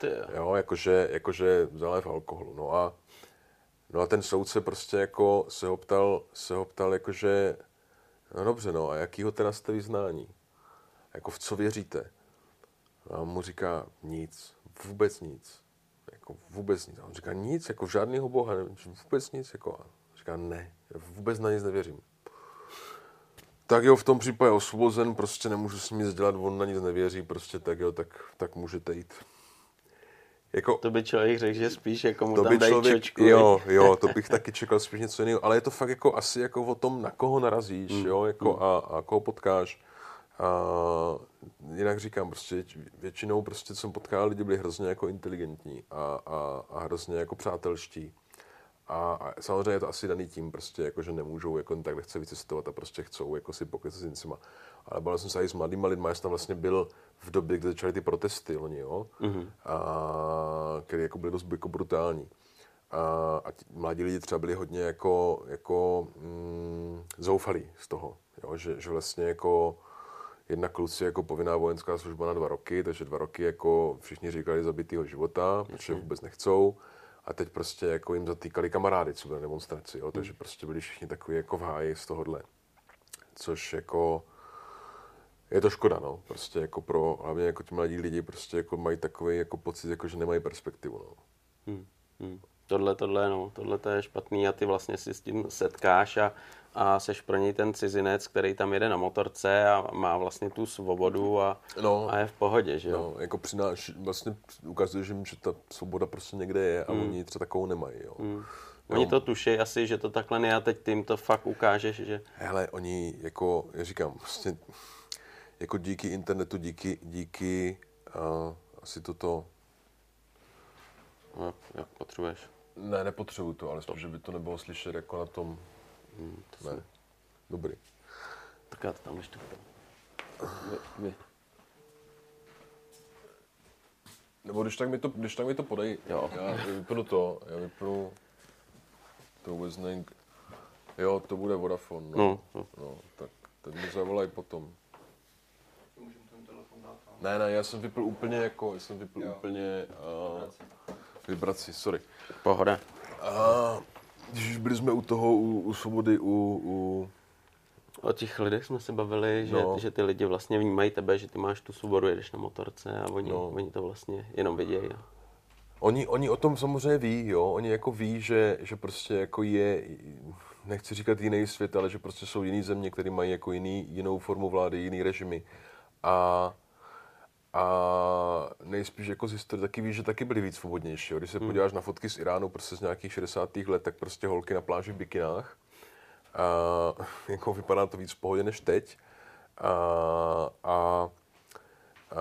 Ty jo. Jo, jakože, jakože zalév alkoholu. No a, no a ten soudce prostě jako se ho ptal, se ho ptal jakože, no dobře, no a jakýho teda jste vyznání? Jako v co věříte? A on mu říká, nic, vůbec nic. Jako vůbec nic. A on říká, nic, jako žádného boha, vůbec nic. Jako, a říká, ne, vůbec na nic nevěřím. Tak jo, v tom případě osvobozen, prostě nemůžu s ním nic dělat, on na nic nevěří, prostě tak jo, tak, tak můžete jít. Jako, To by člověk řekl, že spíš jako mu to tam by dají člověk, čočku. jo, jo, to bych taky čekal spíš něco jiného, ale je to fakt jako asi jako o tom, na koho narazíš, Mm. jo, jako a, a koho potkáš. A jinak říkám, prostě většinou prostě jsem potkal lidi, byli hrozně jako inteligentní a, a, a hrozně jako přátelští. A, a samozřejmě je to asi daný tím, prostě, jako, že nemůžou jako tak lehce vycestovat a prostě chcou jako si pokecat s jincima. Ale bavil jsem se i s mladýma lidma, já jsem tam vlastně byl v době, kdy začaly ty protesty, oni, jo, mm-hmm. a, které jako byly dost jako brutální. A, a ti mladí lidi třeba byli hodně jako, jako mm, zoufalí z toho, jo, že, že vlastně jako jedna kluci jako povinná vojenská služba na dva roky, takže dva roky jako všichni říkali zabitýho života, protože vůbec nechcou. A teď prostě jako jim zatýkali kamarády, co byli na demonstraci, jo? takže prostě byli všichni takový jako v háji z tohohle. Což jako je to škoda, no. Prostě jako pro, hlavně jako ti mladí lidi prostě jako mají takový jako pocit, jako že nemají perspektivu, no. Hmm, hmm. Tohle, tohle, no, tohle to je špatný a ty vlastně si s tím setkáš a, a seš pro něj ten cizinec, který tam jede na motorce a má vlastně tu svobodu a, No. a je v pohodě, že jo? No, jako přináš, vlastně ukazuje, že, že ta svoboda prostě někde je a Hmm. oni třeba takovou nemají, jo. Oni to tuší asi, že to takhle ne a teď ty jim to fakt ukážeš, že Hele, oni jako, já říkám, prostě jako díky internetu, díky, díky uh, asi toto, no, jak potřebuješ. ne, nepotřebuju to, ale spíš, že by to nebylo slyšet jako na tom, Hmm, to ne, dobrý. Tak já to tam ještě vy, vy. Nebo když tak mi to, když tak mi to podej, Jo. já vypnu to, já vypnu, to vůbec nevím, jo, to bude Vodafone, no, No, no. no tak teď mi zavolaj potom. Ne, ne, já jsem vypl úplně jako, já jsem vypl úplně uh, vibraci, sorry. Pohoda. A, Když byli jsme u toho, u, u svobody, u, u... O těch lidech jsme se bavili, že, No. že ty lidi vlastně vnímají tebe, že ty máš tu svobodu, jedeš na motorce a oni, No. oni to vlastně jenom vidějí. Oni, oni o tom samozřejmě ví, jo. Oni jako ví, že, že prostě jako je, nechci říkat jiný svět, ale že prostě jsou jiný země, které mají jako jiný, jinou formu vlády, jiný režimy. A, a nejspíš jako z historie taky víš, že taky byli víc svobodnější. Jo. Když se podíváš na fotky z Iránu prostě z nějakých 60. let, tak prostě holky na pláži v bikinách. A, jako vypadá to víc v pohodě než teď. A, a a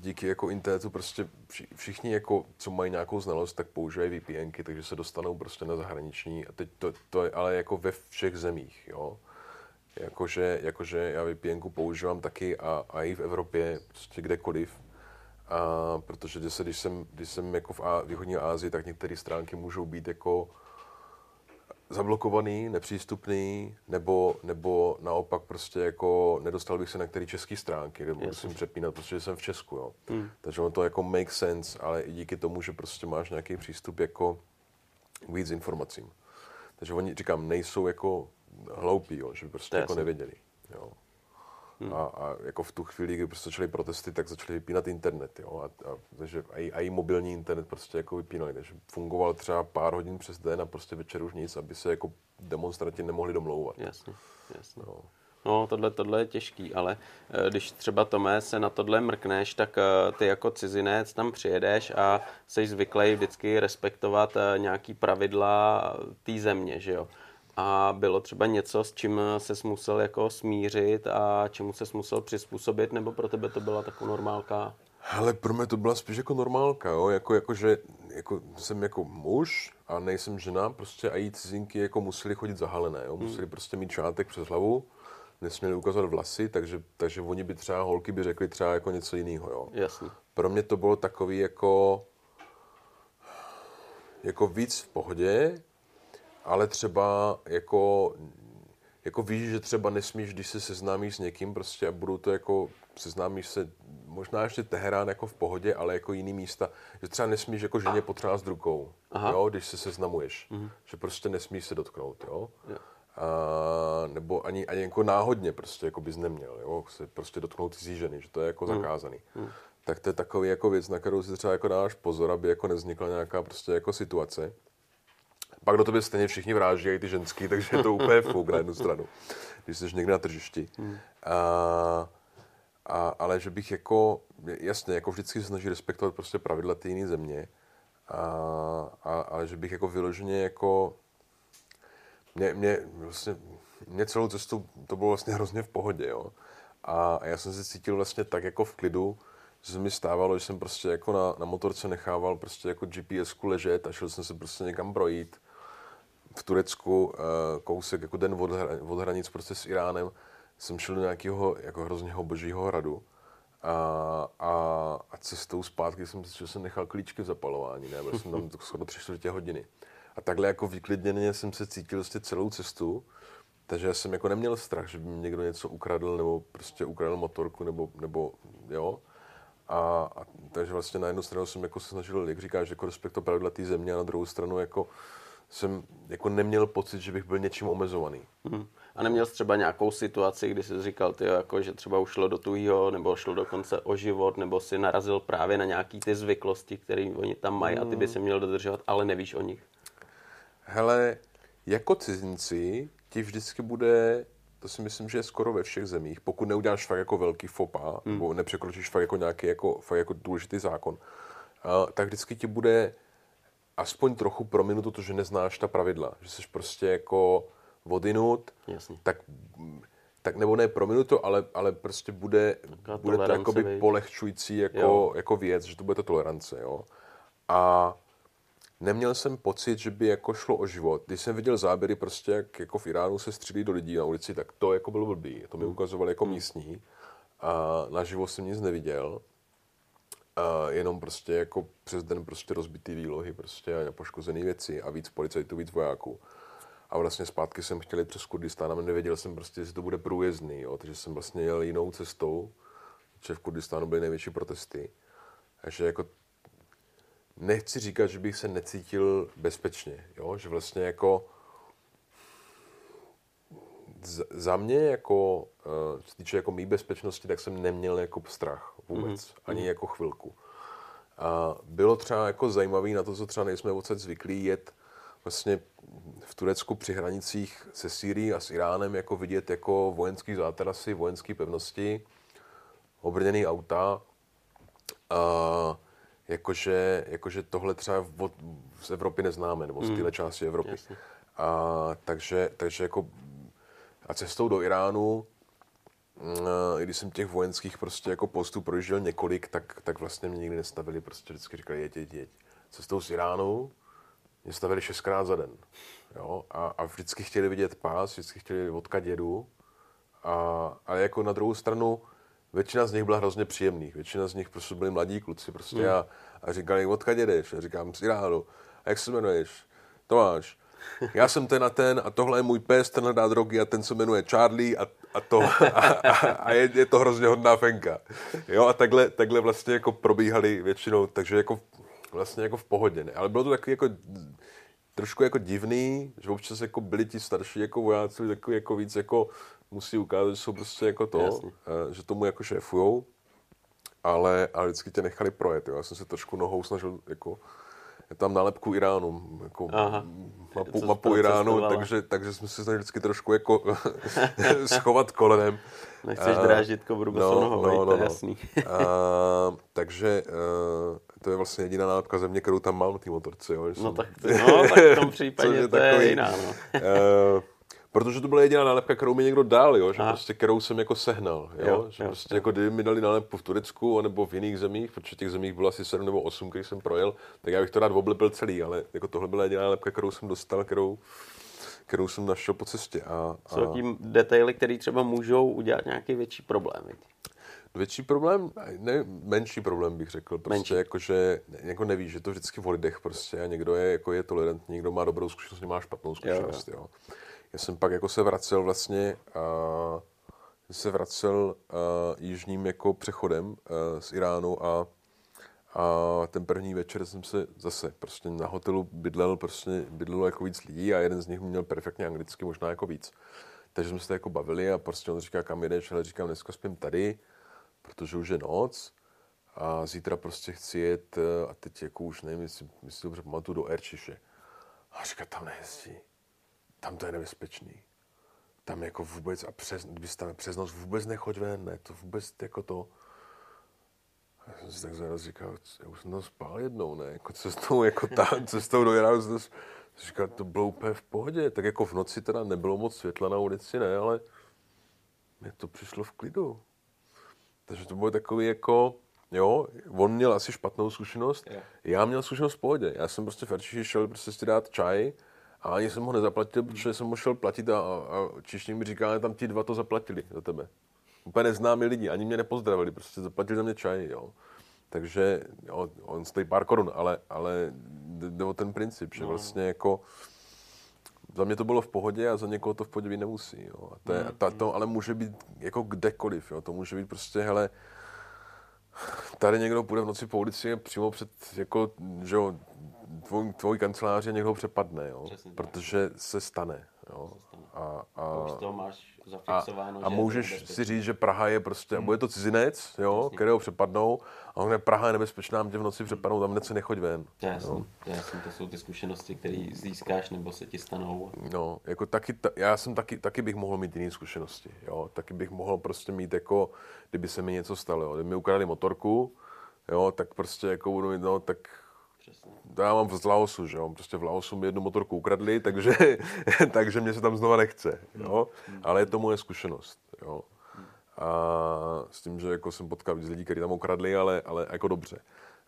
díky jako internetu prostě vši- všichni, jako, co mají nějakou znalost, tak používají VPNky, takže se dostanou prostě na zahraniční. A teď to, to je ale jako ve všech zemích, jo. Jakože, jakože já VPNku používám taky a, a i v Evropě, prostě kdekoliv. A protože když, se, když jsem, když jsem jako v Á, východní Asii, tak některé stránky můžou být jako zablokovaný, nepřístupný, nebo, nebo naopak prostě jako nedostal bych se na některé české stránky, kde musím přepínat, protože jsem v Česku, jo. Hmm. Takže ono to jako make sense, ale i díky tomu, že prostě máš nějaký přístup jako víc informacím. Takže oni, říkám, nejsou jako hloupí, jo, že by prostě jako nevěděli. Jo. Hmm. A, a, jako v tu chvíli, kdy prostě začaly protesty, tak začali vypínat internet. Jo? A, a, takže a, i, i mobilní internet prostě jako vypínali. Takže fungoval třeba pár hodin přes den a prostě večer už nic, aby se jako demonstranti nemohli domlouvat. Jasně, jasně. No. No, tohle, tohle je těžký, ale eh, když třeba Tomé se na tohle mrkneš, tak eh, ty jako cizinec tam přijedeš a jsi zvyklý vždycky respektovat eh, nějaký pravidla té země, že jo? A bylo třeba něco, s čím se musel jako smířit a čemu se musel přizpůsobit, nebo pro tebe to byla taková normálka? Ale pro mě to byla spíš jako normálka, jo? Jako, jako, že jako, jsem jako muž a nejsem žena, prostě a jí cizinky jako museli chodit zahalené, jo? museli prostě mít šátek přes hlavu, nesměli ukazovat vlasy, takže, takže oni by třeba, holky by řekli třeba jako něco jiného, jo. Jasně. Pro mě to bylo takový jako, jako víc v pohodě, ale třeba jako, jako víš, že třeba nesmíš, když se seznámíš s někým prostě a budou to jako, seznámíš se, možná ještě Teherán jako v pohodě, ale jako jiný místa, že třeba nesmíš jako ženě potřást rukou, Aha. jo, když se seznamuješ, že prostě nesmíš se dotknout, jo. Jo. A, nebo ani, ani jako náhodně prostě jako bys neměl, jo, se prostě dotknout cizí ženy, že to je jako zakázaný. Tak to je takový jako věc, na kterou si třeba jako dáš pozor, aby jako nevznikla nějaká prostě jako situace. Pak do tebe stejně všichni vráží, i ty ženský, takže je to úplně fuk na jednu stranu, když jsi někde na tržišti. A, a, ale že bych jako, jasně, jako vždycky se snaží respektovat prostě pravidla té jiné země, a, a, ale že bych jako vyloženě jako mě, mě, vlastně, mě celou cestu to bylo vlastně hrozně v pohodě, jo. A, a já jsem se cítil vlastně tak jako v klidu, že se mi stávalo, že jsem prostě jako na, na motorce nechával prostě jako GPSku ležet a šel jsem se prostě někam projít v Turecku, eh, kousek jako den od, od hranic prostě s Iránem, jsem šel do nějakého jako hrozného božího hradu a, a, a cestou zpátky jsem že jsem nechal klíčky v zapalování, ne, byl jsem tam skoro tři čtvrtě hodiny. A takhle jako vyklidněně jsem se cítil vlastně celou cestu, takže jsem jako neměl strach, že by mi někdo něco ukradl nebo prostě ukradl motorku nebo, nebo jo. A, a, takže vlastně na jednu stranu jsem jako se snažil, jak říkáš, jako respektovat pravidla té země a na druhou stranu jako jsem jako neměl pocit, že bych byl něčím omezovaný. Hmm. A neměl jsi třeba nějakou situaci, kdy jsi říkal, ty, jako, že třeba už šlo do tuhýho, nebo šlo dokonce o život, nebo si narazil právě na nějaký ty zvyklosti, které oni tam mají a ty by se měl dodržovat, ale nevíš o nich. Hele, jako cizinci ti vždycky bude, to si myslím, že je skoro ve všech zemích, pokud neuděláš fakt jako velký fopa, hmm. nebo nepřekročíš fakt jako nějaký jako, fakt jako důležitý zákon, uh, tak vždycky ti bude aspoň trochu prominuto to, že neznáš ta pravidla, že jsi prostě jako odinut, Jasně. tak, tak nebo ne prominuto, ale, ale prostě bude, bude to jakoby viď? polehčující jako, Jo. jako věc, že to bude to tolerance, jo. A neměl jsem pocit, že by jako šlo o život. Když jsem viděl záběry prostě, jak jako v Iránu se střílí do lidí na ulici, tak to jako bylo blbý. To mi ukazovali jako místní. A naživo jsem nic neviděl. A jenom prostě jako přes den prostě rozbitý výlohy prostě a poškozené věci a víc policajtů, víc vojáků. A vlastně zpátky jsem chtěl jít přes Kurdistán a nevěděl jsem prostě, jestli to bude průjezdný, jo. takže jsem vlastně jel jinou cestou, protože v Kurdistánu byly největší protesty. Takže jako nechci říkat, že bych se necítil bezpečně, jo? že vlastně jako za mě jako, uh, co se týče jako mý bezpečnosti, tak jsem neměl jako strach vůbec, mm-hmm. ani jako chvilku. A bylo třeba jako zajímavé na to, co třeba nejsme odsaď zvyklí, jet vlastně v Turecku při hranicích se Sýrií a s Iránem jako vidět jako vojenský zátarasy, vojenské pevnosti, obrněný auta. A jakože, jakože tohle třeba od, z Evropy neznáme, nebo z téhle mm. části Evropy. Jasně. A, takže, takže jako a cestou do Iránu, i když jsem těch vojenských prostě jako postů projížděl několik, tak, tak vlastně mě nikdy nestavili, prostě vždycky říkali, jeď, jeď, jeď. Cestou z Iránu mě stavili šestkrát za den. Jo? A, a vždycky chtěli vidět pás, vždycky chtěli odkud jedu. A, a jako na druhou stranu, většina z nich byla hrozně příjemných. Většina z nich prostě byli mladí kluci prostě mm. a, a říkali, odkud jedeš? A říkám, z Iránu. A jak se jmenuješ? Tomáš. Já jsem ten a ten a tohle je můj pes, ten hledá drogy a ten se jmenuje Charlie a, a to a, a, a je, je, to hrozně hodná fenka. Jo a takhle, takhle vlastně jako probíhali většinou, takže jako vlastně jako v pohodě. Ne? Ale bylo to takový jako trošku jako divný, že občas jako byli ti starší jako vojáci takový jako víc jako musí ukázat, že jsou prostě jako to, Jasně. Eh, že tomu jako šéfujou, ale, ale vždycky tě nechali projet. Jo. Já jsem se trošku nohou snažil jako tam nálepku Iránu, jako Aha. mapu, mapu Iránu, takže, takže jsme se snažili vždycky trošku jako schovat kolenem. Nechceš dráždit kobru no, no, no, no, to je no. jasný. a, takže uh, to je vlastně jediná nálepka země, kterou tam mám na té motorce. Jo, no, tak, no, tak v tom případě to takový, je jiná. No. uh, Protože to byla jediná nálepka, kterou mi někdo dal, jo? že prostě, kterou jsem jako sehnal. Jo? Jo, že jo, prostě jo. jako kdyby mi dali nálepku v Turecku nebo v jiných zemích, protože těch zemích bylo asi 7 nebo 8, když jsem projel, tak já bych to rád oblepil celý, ale jako tohle byla jediná nálepka, kterou jsem dostal, kterou, kterou jsem našel po cestě. A, a... Jsou tím detaily, které třeba můžou udělat nějaký větší problém. Větší problém, ne, menší problém bych řekl, prostě menší. jako, že jako nevíš, že to vždycky v lidech prostě a někdo je, jako je tolerantní, někdo má dobrou zkušenost, někdo má špatnou zkušenost, jo. jo. Já jsem pak jako se vracel vlastně, uh, se vracel uh, jižním jako přechodem uh, z Iránu a, a ten první večer jsem se zase prostě na hotelu bydlel, prostě bydlelo jako víc lidí a jeden z nich měl perfektně anglicky, možná jako víc. Takže jsme se jako bavili a prostě on říká, kam jedeš, ale říkám, dneska spím tady, protože už je noc a zítra prostě chci jet a teď jako už nevím, jestli, jestli dobře pamatuju do Erčiše. A říká, tam nejezdí tam to je nebezpečný. Tam jako vůbec, a přes, když tam přes noc vůbec nechoď ven, ne, to vůbec jako to. Já jsem si tak zaraz říkal, já už jsem tam spal jednou, ne, jako cestou, jako tam, cestou do Iránu, jsem říkal, to bylo úplně v pohodě, tak jako v noci teda nebylo moc světla na ulici, ne, ale mě to přišlo v klidu. Takže to bylo takový jako, jo, on měl asi špatnou zkušenost, já měl zkušenost v pohodě. Já jsem prostě v šel prostě si dát čaj, a ani jsem ho nezaplatil, protože jsem ho šel platit a, a čišník mi říká, že tam ti dva to zaplatili za tebe. Úplně neznámí lidi, ani mě nepozdravili, prostě zaplatili za mě čaj, jo. Takže jo, on stojí pár korun, ale, ale jde o ten princip, že no. vlastně jako za mě to bylo v pohodě a za někoho to v pohodě být nemusí. Jo. A to, je, ta, to ale může být jako kdekoliv. Jo. To může být prostě, hele, tady někdo půjde v noci po ulici přímo před, jako, že jo, tvoj, tvoj kancelář někdo přepadne, jo? protože se stane. Jo? A, a, to máš zafixováno, a, a můžeš si říct, že Praha je prostě, hmm. bude to cizinec, jo, kterého přepadnou, a on je Praha je nebezpečná, mě v noci přepadnou, tam se nechoď ven. Jasně, jasně, to jsou ty zkušenosti, které získáš nebo se ti stanou. No, jako taky, ta, já jsem taky, taky bych mohl mít jiné zkušenosti, jo, taky bych mohl prostě mít jako, kdyby se mi něco stalo, jo. kdyby mi ukradli motorku, jo, tak prostě jako budu mít, no, tak Přesně. To já mám z Laosu, že jo? Prostě v Laosu mi jednu motorku ukradli, takže, takže mě se tam znova nechce, jo? Hmm. Ale je to moje zkušenost, jo? A s tím, že jako jsem potkal víc lidí, kteří tam ukradli, ale, ale jako dobře.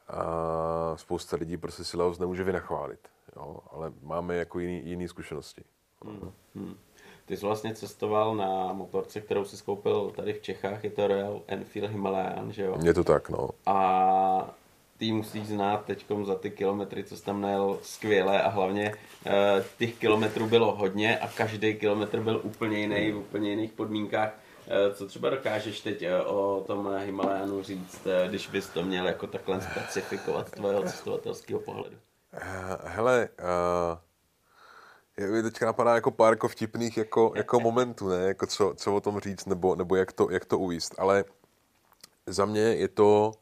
A spousta lidí prostě si Laos nemůže vynachválit, jo? Ale máme jako jiný, jiný zkušenosti. Hmm. Hmm. Ty jsi vlastně cestoval na motorce, kterou jsi skoupil tady v Čechách, je to Royal Enfield Himalayan, že jo? Je to tak, no. A ty musíš znát teď za ty kilometry, co jsi tam najel skvěle a hlavně uh, těch kilometrů bylo hodně a každý kilometr byl úplně jiný, v úplně jiných podmínkách. Uh, co třeba dokážeš teď uh, o tom Himalayanu říct, když bys to měl jako takhle specifikovat z tvého cestovatelského pohledu? Hele, uh, mě teďka napadá jako pár jako vtipných jako, jako momentů, ne? Jako co, co o tom říct, nebo, nebo jak, to, jak to uvíst. Ale za mě je to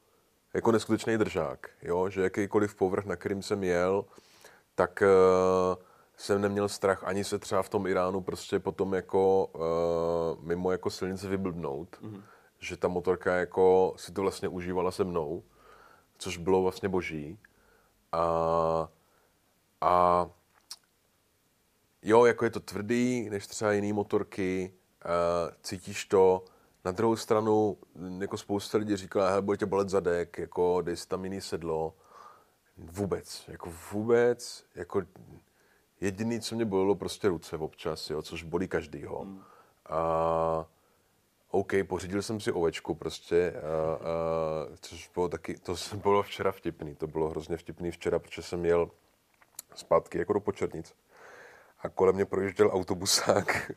jako neskutečný držák, jo? že jakýkoliv povrch, na kterým jsem jel, tak uh, jsem neměl strach ani se třeba v tom Iránu prostě potom jako uh, mimo jako silnice vyblbnout, mm-hmm. že ta motorka jako si to vlastně užívala se mnou, což bylo vlastně boží. A, a jo, jako je to tvrdý, než třeba jiný motorky, uh, cítíš to. Na druhou stranu, jako spousta lidí říkala, hele, bude tě bolet zadek, jako dej si tam jiný sedlo. Vůbec, jako vůbec, jako jediný, co mě bolelo, prostě ruce občas, jo, což bolí každýho. Hmm. A OK, pořídil jsem si ovečku prostě, a, a, což bylo taky, to bylo včera vtipný, to bylo hrozně vtipný včera, protože jsem jel zpátky jako do Počernic a kolem mě projížděl autobusák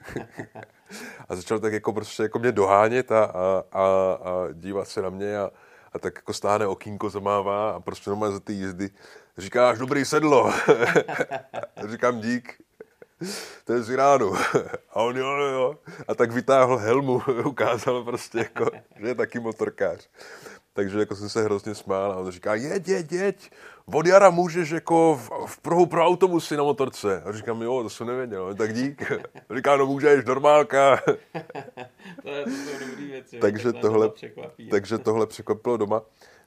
a začal tak jako prostě jako mě dohánět a, a, a, a dívat se na mě a, a tak jako stáhne okýnko, zamává a prostě normálně za ty jízdy říkáš dobrý sedlo. Říkám dík. To je z Iránu. A on jo, jo. A tak vytáhl helmu, ukázal prostě jako, že je taky motorkář. Takže jako jsem se hrozně smál a on říká, jeď, jeď, jeď, od jara můžeš jako v, v Prahu pro autobusy na motorce. A říkám, jo, to jsem nevěděl, tak dík. A říká, no můžeš, normálka. to, je, to jsou dobrý věci. takže, tohle, takže tohle překvapilo doma.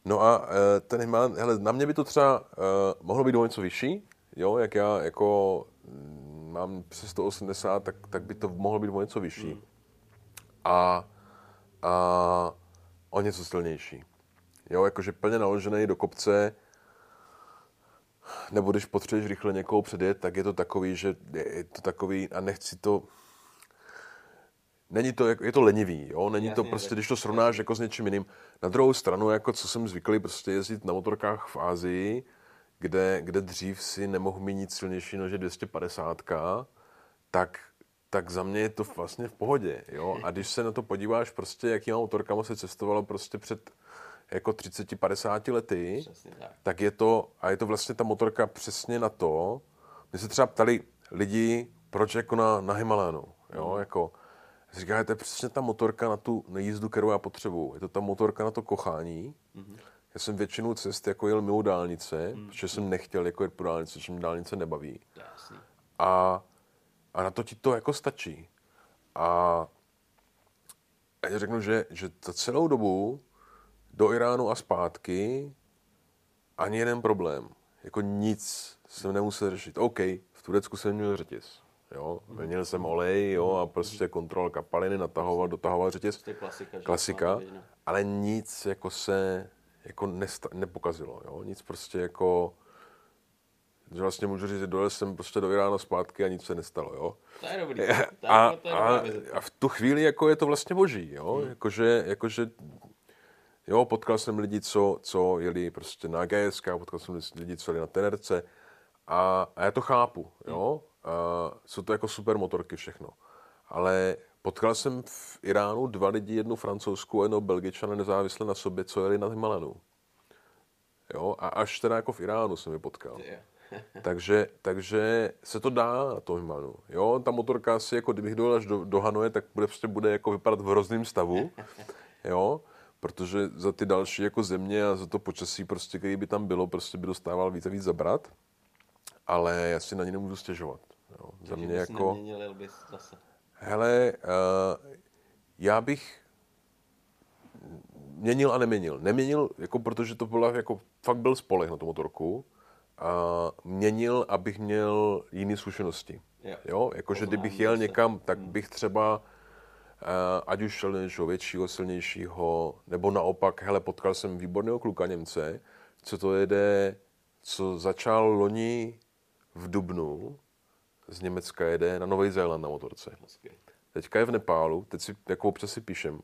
No a e, ten Himalaj, hele, na mě by to třeba uh, mohlo být o něco vyšší, jo, jak já jako mm, mám přes 180, tak, tak by to mohlo být o něco vyšší. Hmm. A, a o něco silnější. Jo, jakože plně naložený do kopce, nebo když potřebuješ rychle někoho předjet, tak je to takový, že je to takový, a nechci to, není to, je to lenivý, jo? není jasně, to prostě, když to srovnáš jako s něčím jiným. Na druhou stranu, jako co jsem zvyklý prostě jezdit na motorkách v Ázii, kde, kde dřív si nemohl mít nic silnější než 250, tak, tak za mě je to vlastně v pohodě. Jo? A když se na to podíváš, prostě, jakýma motorkama se cestovalo prostě před jako 30-50 lety, tak. tak je to, a je to vlastně ta motorka přesně na to, my se třeba ptali lidi, proč jako na, na Himalajánu, jo, mm. jako, říká, to je přesně ta motorka na tu na jízdu, kterou já potřebuju. Je to ta motorka na to kochání. Mm-hmm. Já jsem většinu cest jako jel mimo dálnice, mm-hmm. protože jsem nechtěl jako jet po dálnici, protože mě dálnice nebaví. A, a na to ti to jako stačí. A já řeknu, že, že za celou dobu do Iránu a zpátky ani jeden problém. Jako nic jsem nemusel řešit. OK, v Turecku jsem měl řetěz. Jo, měl jsem olej, jo, a prostě kontrol kapaliny, natahoval, dotahoval řetěz. Prostě klasika. klasika ale nic jako se jako nesta- nepokazilo, jo. Nic prostě jako že vlastně můžu říct, že dojel jsem prostě do Iránu zpátky a nic se nestalo, jo. To je dobrý. A, to je a, a, v tu chvíli jako je to vlastně boží, jo. Hmm. Jakože, jakože Jo, potkal jsem lidi, co, co jeli prostě na GSK, potkal jsem lidi, co jeli na Tenerce a, a já to chápu, jo. A jsou to jako super motorky všechno. Ale potkal jsem v Iránu dva lidi, jednu francouzskou a jednou belgičana nezávisle na sobě, co jeli na Himalenu. Jo, a až teda jako v Iránu jsem je potkal. takže, takže se to dá na tom Himalenu. Jo, ta motorka si jako kdybych dojel až do, do Hanoje, tak bude, prostě bude jako vypadat v hrozném stavu. Jo, protože za ty další jako země a za to počasí, prostě, který by tam bylo, prostě by dostával víc a víc zabrat, ale já si na ně nemůžu stěžovat. Jo. Za mě jako... Neměnil bys zase. Hele, uh, já bych měnil a neměnil. Neměnil, jako protože to byla, jako fakt byl spoleh na tu motorku. A měnil, abych měl jiné zkušenosti. Jo, jo? jakože kdybych jel někam, tak hmm. bych třeba ať už šel něčeho většího, silnějšího, nebo naopak, hele, potkal jsem výborného kluka Němce, co to jede, co začal loni v Dubnu, z Německa jede na Nový Zéland na motorce. Teďka je v Nepálu, teď si jako občas si píšem,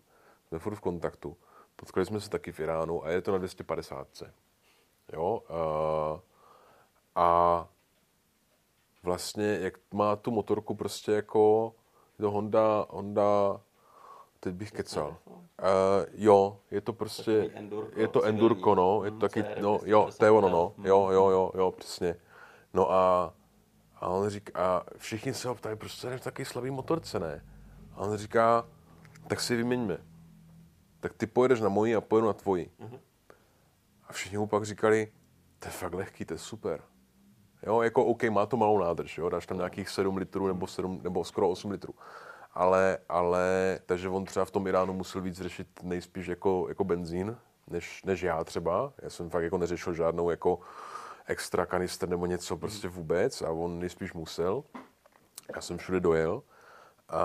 jsme furt v kontaktu. Potkali jsme se taky v Iránu a je to na 250. Jo? Uh, a vlastně, jak má tu motorku prostě jako, to Honda, Honda Teď bych kecal. Uh, jo, je to prostě, endurko, je to endurko, no, je to taky, no, jo, to je ono, no, jo, jo, jo, jo, přesně. No a, A on říká, a všichni se ho ptají, proč se v takový slabý motorce, ne? A on říká, tak si vyměňme. Tak ty pojedeš na moji a pojedu na tvoji. Uh-huh. A všichni mu pak říkali, to je fakt lehký, to je super. Jo, jako OK, má to malou nádrž, jo, dáš tam nějakých 7 litrů nebo, 7, nebo skoro 8 litrů. Ale, ale, takže on třeba v tom Iránu musel víc řešit nejspíš jako, jako benzín, než, než já třeba. Já jsem fakt jako neřešil žádnou jako extra kanister nebo něco prostě vůbec a on nejspíš musel. Já jsem všude dojel. A,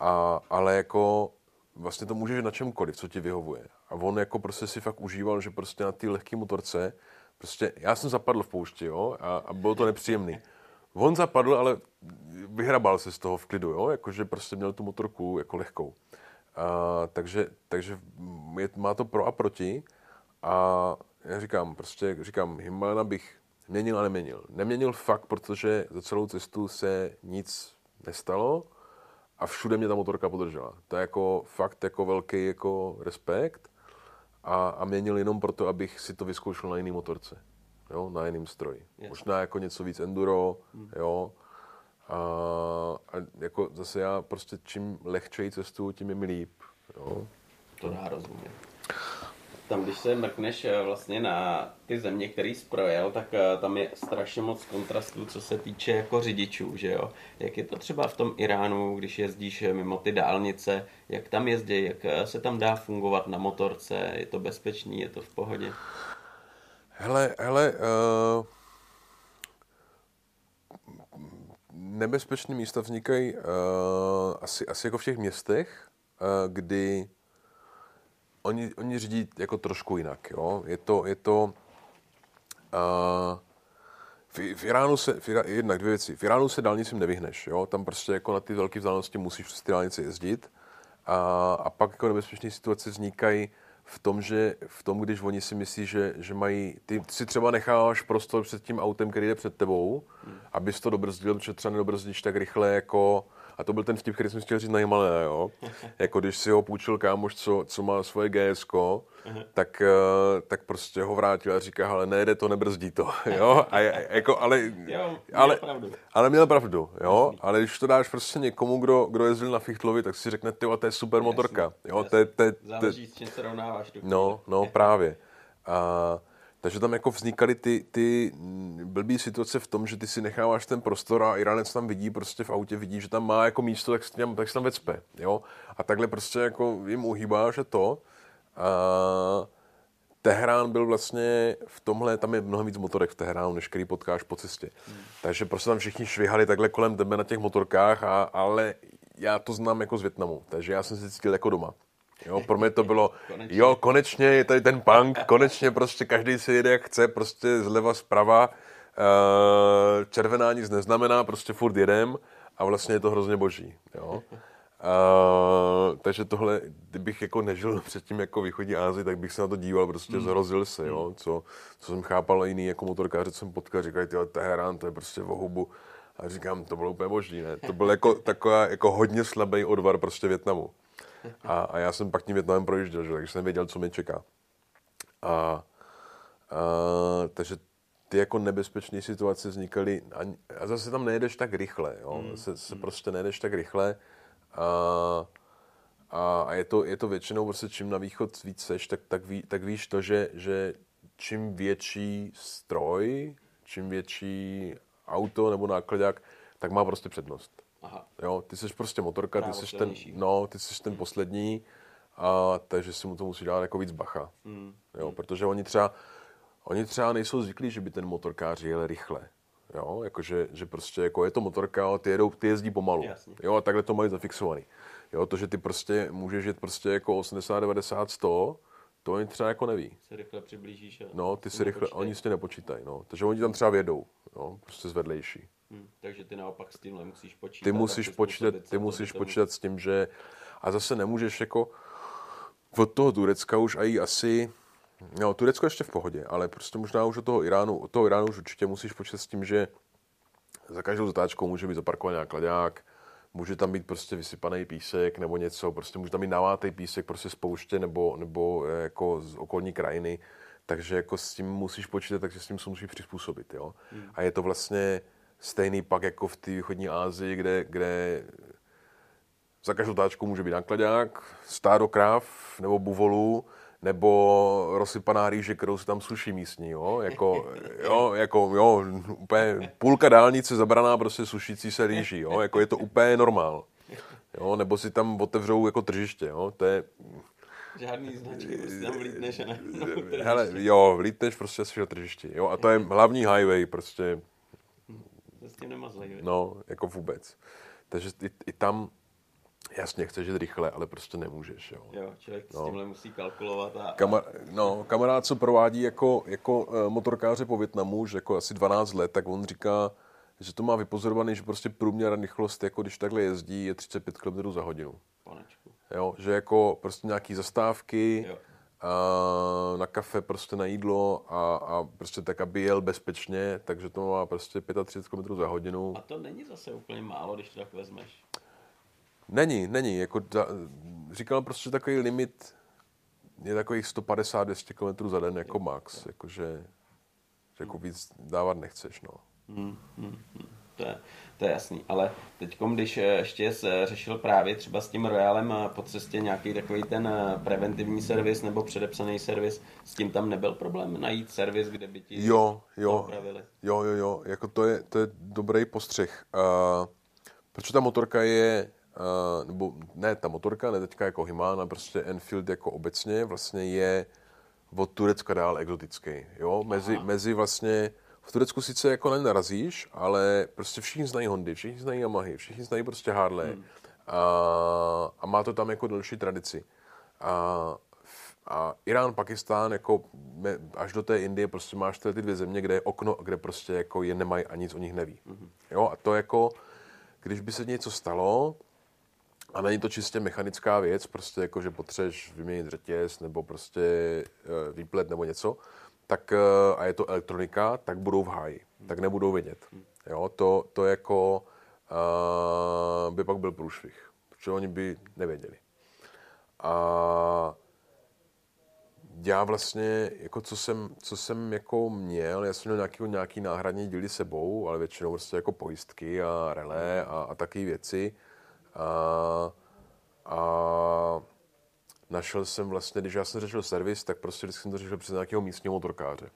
a, ale jako vlastně to můžeš na čemkoliv, co ti vyhovuje. A on jako prostě si fakt užíval, že prostě na té lehké motorce, prostě já jsem zapadl v poušti, jo, a, a bylo to nepříjemný. On zapadl, ale vyhrabal se z toho v klidu, jo, jakože prostě měl tu motorku jako lehkou. A, takže takže je, má to pro a proti a já říkám, prostě říkám, Himalena bych měnil a neměnil. Neměnil fakt, protože za celou cestu se nic nestalo a všude mě ta motorka podržela. To je jako fakt jako velký jako respekt a, a měnil jenom proto, abych si to vyzkoušel na jiný motorce, jo, na jiným stroji. Yes. Možná jako něco víc enduro, hmm. jo, a, a jako zase já prostě čím lehčeji cestu, tím je mi líp, jo. To dá rozumět tam, když se mrkneš eh, vlastně na ty země, který jsi projel, tak eh, tam je strašně moc kontrastů, co se týče jako řidičů, že jo? Jak je to třeba v tom Iránu, když jezdíš eh, mimo ty dálnice, jak tam jezdí, jak se tam dá fungovat na motorce, je to bezpečný, je to v pohodě? Hele, hele, uh, nebezpečné místa vznikají uh, asi, asi jako v těch městech, uh, kdy oni, oni řídí jako trošku jinak, jo. Je to, je to uh, v, v Iránu se, v jednak dvě věci. V Iránu se dálnicím nevyhneš, jo. Tam prostě jako na ty velké vzdálenosti musíš přes ty dálnice jezdit. A, a pak jako nebezpečné situace vznikají v tom, že v tom, když oni si myslí, že, že mají, ty si třeba necháváš prostor před tím autem, který jde před tebou, hmm. abys to dobrzdil, protože třeba nedobrzdíš tak rychle jako a to byl ten vtip, který jsem chtěl říct na Himalaya, jo. jako když si ho půjčil kámoš, co, co má svoje GS, tak, eh, tak prostě ho vrátil a říká, ale nejde to, nebrzdí to, jo. A jako, ale, jo, ale, pravdu. ale měl pravdu, jo. Ale když to dáš prostě někomu, kdo, kdo jezdil na Fichtlovi, tak si řekne, ty, to je super motorka, jo. To je, to je, Záleží, s čím se rovnáváš. No, no, právě. A, takže tam jako vznikaly ty, ty blbý situace v tom, že ty si necháváš ten prostor a Iranec tam vidí, prostě v autě vidí, že tam má jako místo, tak, tam, tak se tam vecpe, jo. A takhle prostě jako jim uhýbá, že to. A Teherán byl vlastně v tomhle, tam je mnohem víc motorek v Teheránu, než který potkáš po cestě. Hmm. Takže prostě tam všichni švihali takhle kolem tebe na těch motorkách, a, ale já to znám jako z Větnamu, takže já jsem se cítil jako doma. Jo, pro mě to bylo, konečně. jo, konečně je tady ten punk, konečně prostě každý si jede jak chce, prostě zleva zprava, uh, červená nic neznamená, prostě furt jedem a vlastně je to hrozně boží, jo. Uh, takže tohle, kdybych jako nežil předtím jako východní Ázii, tak bych se na to díval, prostě mm. zhrozil se, jo, hmm. co, co jsem chápal jiný jako motorkáře, co jsem potkal, říkají, tyhle Teherán, to je prostě v hubu. A říkám, to bylo úplně boží, ne? To byl jako taková jako hodně slabý odvar prostě Větnamu. A, a já jsem pak tím Větnamem projížděl, že? takže jsem věděl, co mě čeká. A, a, takže ty jako nebezpečné situace vznikaly a, a zase tam nejedeš tak rychle, jo? Mm. Se, se prostě nejedeš tak rychle a, a, a je, to, je to většinou prostě čím na východ víc seš, tak, tak, ví, tak víš to, že, že čím větší stroj, čím větší auto nebo nákladák, tak má prostě přednost. Aha. Jo, ty jsi prostě motorka, ty jsi ten, no, ty jsi ten poslední, a takže si mu to musí dát jako víc bacha. Mm. Jo, protože oni třeba, oni třeba nejsou zvyklí, že by ten motorkář jel rychle. Jo, jakože, že prostě jako je to motorka, ty, jedou, ty jezdí pomalu. Jasně. Jo, a takhle to mají zafixovaný. Jo, to, že ty prostě můžeš jet prostě jako 80, 90, 100, to oni třeba jako neví. Se rychle přiblížíš. No, ty si rychle, oni si nepočítají, no. Takže oni tam třeba vědou, jo, prostě zvedlejší. Hmm, takže ty naopak s tímhle musíš počítat. Ty musíš počítat, ty musíš počítat s tím, že a zase nemůžeš jako od toho Turecka už aj asi No, Turecko ještě v pohodě, ale prostě možná už od toho Iránu, od toho Iránu už určitě musíš počítat s tím, že za každou zatáčkou může být zaparkovaný nákladák, může tam být prostě vysypaný písek nebo něco, prostě může tam být navátý písek prostě z pouště nebo, nebo eh, jako z okolní krajiny, takže jako s tím musíš počítat, takže s tím se musíš přizpůsobit, jo. Hmm. A je to vlastně stejný pak jako v té východní Asii, kde, kde za každou táčku může být nákladák, stádo kráv nebo buvolů, nebo rozsypaná rýže, kterou se tam suší místní, jo, jako, jo, jako, jo, úplně půlka dálnice zabraná prostě sušící se rýží, jo, jako je to úplně normál, jo, nebo si tam otevřou jako tržiště, jo, to je... Žádný značky, prostě tam vlítneš a ne, Hele, jo, vlítneš prostě asi do tržiště, jo, a to je hlavní highway, prostě. S tím nemá zlej, No, jako vůbec. Takže i, i tam Jasně, chceš jít rychle, ale prostě nemůžeš. Jo, jo člověk no. s tímhle musí kalkulovat. A, Kamar, no, kamarád, co provádí jako, jako uh, motorkáře po Větnamu, že jako asi 12 let, tak on říká, že to má vypozorovaný, že prostě průměrná rychlost, jako když takhle jezdí, je 35 km za hodinu. Panečku. Jo, že jako prostě nějaký zastávky, jo. A na kafe, prostě na jídlo a, a prostě tak, aby jel bezpečně, takže to má prostě 35 km za hodinu. A to není zase úplně málo, když to tak vezmeš. Není, není. Jako da, říkal prostě takový limit je takových 150-200 km za den jako max. Jakože jako víc dávat nechceš, no. Hmm, hmm, hmm. To, je, to je jasný, ale teď, když eh, ještě jsi řešil právě třeba s tím Royalem eh, po cestě nějaký takový ten eh, preventivní servis nebo předepsaný servis, s tím tam nebyl problém najít servis, kde by ti jo, jo, opravili? Jo, jo, jo, jako to je, to je dobrý postřeh. Uh, protože ta motorka je Uh, nebo ne ta motorka, ne teďka jako Himana, prostě Enfield jako obecně vlastně je od Turecka dál exotický. Jo? Mezi, mezi vlastně, v Turecku sice jako nenarazíš, ale prostě všichni znají Hondy, všichni znají Yamahy, všichni znají prostě Harley hmm. a, a má to tam jako delší tradici. A, a Irán, Pakistán, jako až do té Indie prostě máš ty dvě země, kde je okno, kde prostě jako je nemají a nic o nich neví. Hmm. Jo, a to jako, když by se něco stalo, a není to čistě mechanická věc, prostě jako, že potřebuješ vyměnit řetěz nebo prostě uh, výplet nebo něco, tak uh, a je to elektronika, tak budou v háji, tak nebudou vidět. Jo, to, to jako uh, by pak byl průšvih, protože oni by nevěděli. A já vlastně, jako co jsem, co jsem jako měl, já jsem měl nějaký, nějaký náhradní díly sebou, ale většinou prostě jako pojistky a relé a, a taky věci. A, a našel jsem vlastně, když já jsem řešil servis, tak prostě vždycky jsem to řešil přes nějakého místního motorkáře.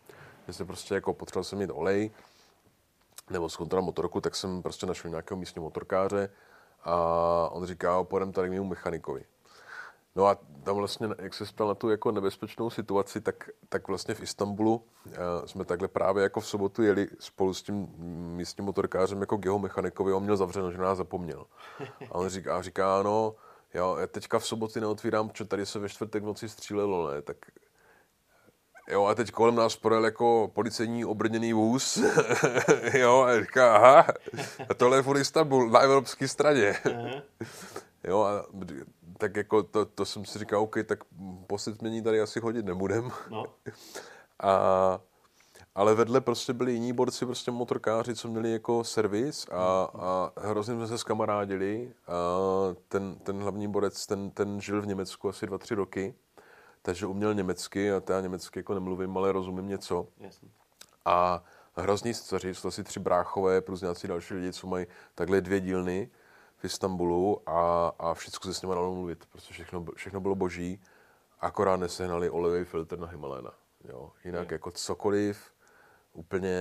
Když jsem prostě jako potřeboval jsem mít olej, nebo zkontrolovat motorku, tak jsem prostě našel nějakého místního motorkáře a on říká, půjdem tady k mému mechanikovi. No a tam vlastně, jak se spěl na tu jako nebezpečnou situaci, tak, tak vlastně v Istanbulu uh, jsme takhle právě jako v sobotu jeli spolu s tím místním motorkářem jako k jeho mechanikovi, on měl zavřeno, že nás zapomněl. A on říká, říká no, jo, já teďka v soboty neotvírám, protože tady se ve čtvrtek v noci střílelo, ne, tak Jo, a teď kolem nás projel jako policejní obrněný vůz. jo, a říká, aha, a tohle je Istanbul, na evropské straně. jo, a tak jako to, to jsem si říkal, OK, tak posvětmění tady asi chodit nebudem. No. a, ale vedle prostě byli jiní borci, prostě motorkáři, co měli jako servis a, a hrozně jsme se skamarádili. A ten, ten hlavní borec, ten, ten žil v Německu asi dva, tři roky, takže uměl německy a já německy jako nemluvím, ale rozumím něco. Jasně. A hrozný střeři, jsou asi tři bráchové plus nějací další lidi, co mají takhle dvě dílny v Istanbulu a, a všechno se s nimi dalo mluvit, protože všechno, všechno bylo boží, akorát nesehnali olejový filtr na Himaléna. Jo. Jinak hmm. jako cokoliv, úplně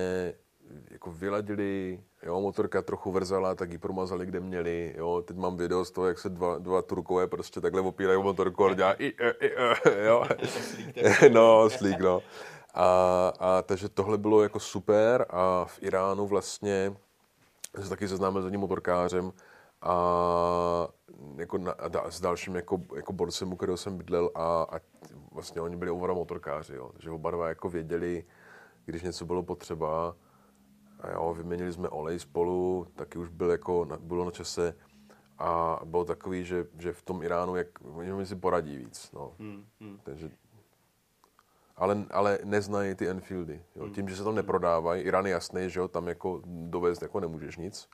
jako vyladili, jo, motorka trochu vrzala, tak ji promazali, kde měli, jo, teď mám video z toho, jak se dva, dva Turkové prostě takhle opírají o motorku a dělá i, i, i, jo, no, slík, no. A, a takže tohle bylo jako super a v Iránu vlastně se taky seznámil s jedním motorkářem, a jako na, a s dalším jako, jako borcem, u kterého jsem bydlel a, a vlastně oni byli oba motorkáři, jo. takže oba dva jako věděli, když něco bylo potřeba a jo, vyměnili jsme olej spolu, taky už byl jako, bylo na čase a bylo takový, že, že v tom Iránu, jak oni si poradí víc, no. Hmm, hmm. Takže, ale, ale neznají ty Enfieldy. Jo. Hmm. Tím, že se tam neprodávají, Irán je jasný, že jo, tam jako dovést jako nemůžeš nic.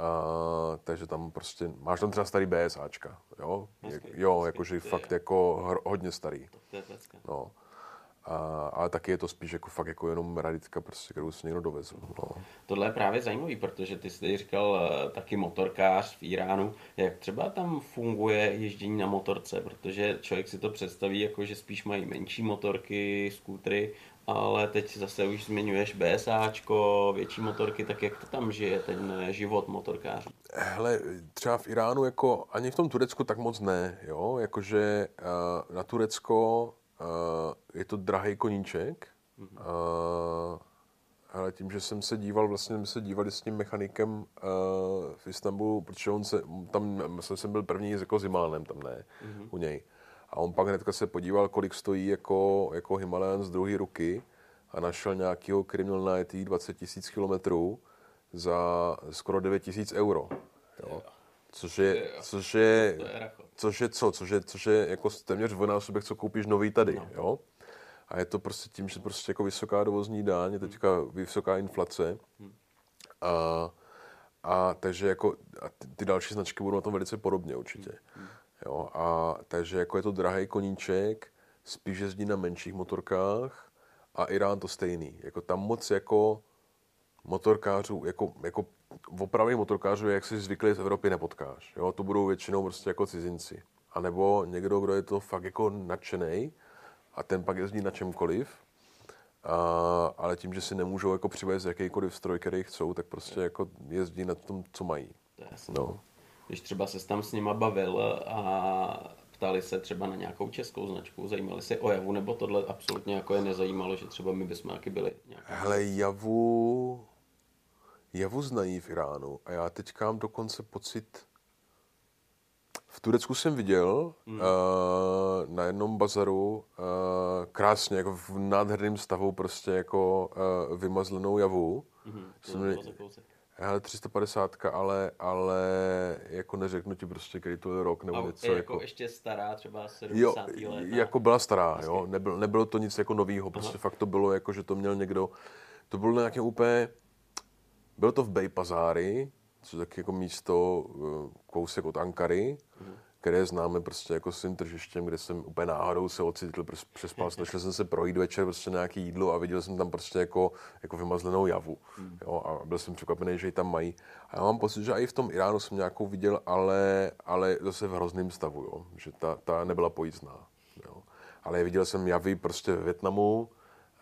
Uh, takže tam prostě, máš tam třeba starý BSAčka, jo? Hezky, jo, jakože fakt jako hodně starý. To je No. A, ale taky je to spíš jako fakt jako jenom raditka, prostě, kterou si někdo dovezl. No. Tohle je právě zajímavý, protože ty jsi říkal uh, taky motorkář v Iránu. Jak třeba tam funguje ježdění na motorce? Protože člověk si to představí jako, že spíš mají menší motorky, skútry, ale teď zase už zmiňuješ BSAčko, větší motorky, tak jak to tam žije ten život motorkářů? Hele, třeba v Iránu, jako ani v tom Turecku tak moc ne, jo, jakože uh, na Turecko je to drahý koníček. Mm-hmm. Uh, ale tím, že jsem se díval, vlastně jsme se dívali s tím mechanikem uh, v Istanbulu, protože on se, tam jsem, jsem byl první jako s Himalánem, tam ne, mm-hmm. u něj. A on pak hnedka se podíval, kolik stojí jako, jako Himalayan z druhé ruky a našel nějakého Criminal Night 20 tisíc kilometrů za skoro 9 tisíc euro. Jo. Což je, což je, což je co? Což je, což je jako téměř dvojnásobek, co koupíš nový tady, no. jo? A je to prostě tím, že prostě jako vysoká dovozní dáň, je teďka vysoká inflace. A, a takže jako a ty, ty další značky budou na tom velice podobně určitě. Jo? A takže jako je to drahý koníček, spíš jezdí na menších motorkách a Irán to stejný. Jako tam moc jako motorkářů, jako, jako opravdu motorkářů, jak si zvyklý z Evropy nepotkáš. Jo? To budou většinou prostě jako cizinci. A nebo někdo, kdo je to fakt jako nadšený a ten pak jezdí na čemkoliv, a, ale tím, že si nemůžou jako přivést jakýkoliv stroj, který chcou, tak prostě jako jezdí na tom, co mají. No. Když třeba se tam s nima bavil a ptali se třeba na nějakou českou značku, zajímali se o Javu, nebo tohle absolutně jako je nezajímalo, že třeba my bychom taky byli nějaký... Hele, Javu javu znají v Iránu a já teď mám dokonce pocit, v Turecku jsem viděl mm. uh, na jednom bazaru uh, krásně, jako v nádherném stavu prostě jako uh, vymazlenou javu. Mm, jsem hele, 350, ale, ale jako neřeknu ti prostě, který to je rok nebo a něco. Je jako, jako ještě stará, třeba 70. Jo, let. jako byla stará, jo. Nebylo, nebylo to nic jako novýho, prostě Aha. fakt to bylo jako, že to měl někdo, to bylo nějaké úplně, bylo to v Bejpazári, což je taky jako místo eh, kousek od Ankary, mm. které známe prostě jako svým tržištěm, kde jsem úplně náhodou se ocitl, přespal jsem, šel jsem se projít večer prostě nějaký jídlo a viděl jsem tam prostě jako, jako vymazlenou javu. Mm. Jo, a byl jsem překvapený, že ji tam mají. A já mám pocit, že i v tom Iránu jsem nějakou viděl, ale, ale zase v hrozném stavu, jo, že ta, ta nebyla pojízdná. Jo. Ale viděl jsem javy prostě ve Větnamu,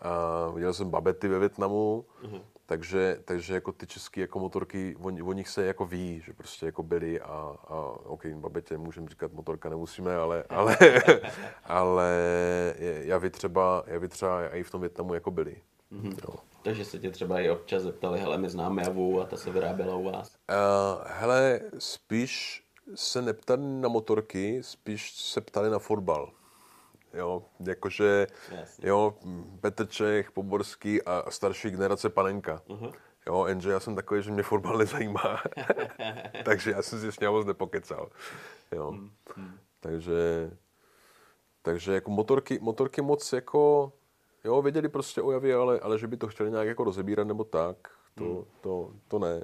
a viděl jsem babety ve Větnamu, mm takže, takže jako ty české jako motorky, o, o nich se jako ví, že prostě jako byly a, a OK, babetě můžeme říkat motorka nemusíme, ale, ale, ale já vy třeba, já vy třeba i v tom Větnamu jako byli. Mm-hmm. Jo. Takže se tě třeba i občas zeptali, hele, my známe Javu a ta se vyráběla u vás. Uh, hele, spíš se neptali na motorky, spíš se ptali na fotbal. Jo, jakože, Jasně. jo, Petr Čech, Poborský a starší generace Panenka. Uh-huh. Jo, jenže já jsem takový, že mě fotbal nezajímá. takže já jsem si s ním moc nepokecal. Jo. Uh-huh. Takže, takže jako motorky, motorky moc jako, jo, věděli prostě o javě, ale, ale že by to chtěli nějak jako rozebírat nebo tak, to, uh-huh. to, to ne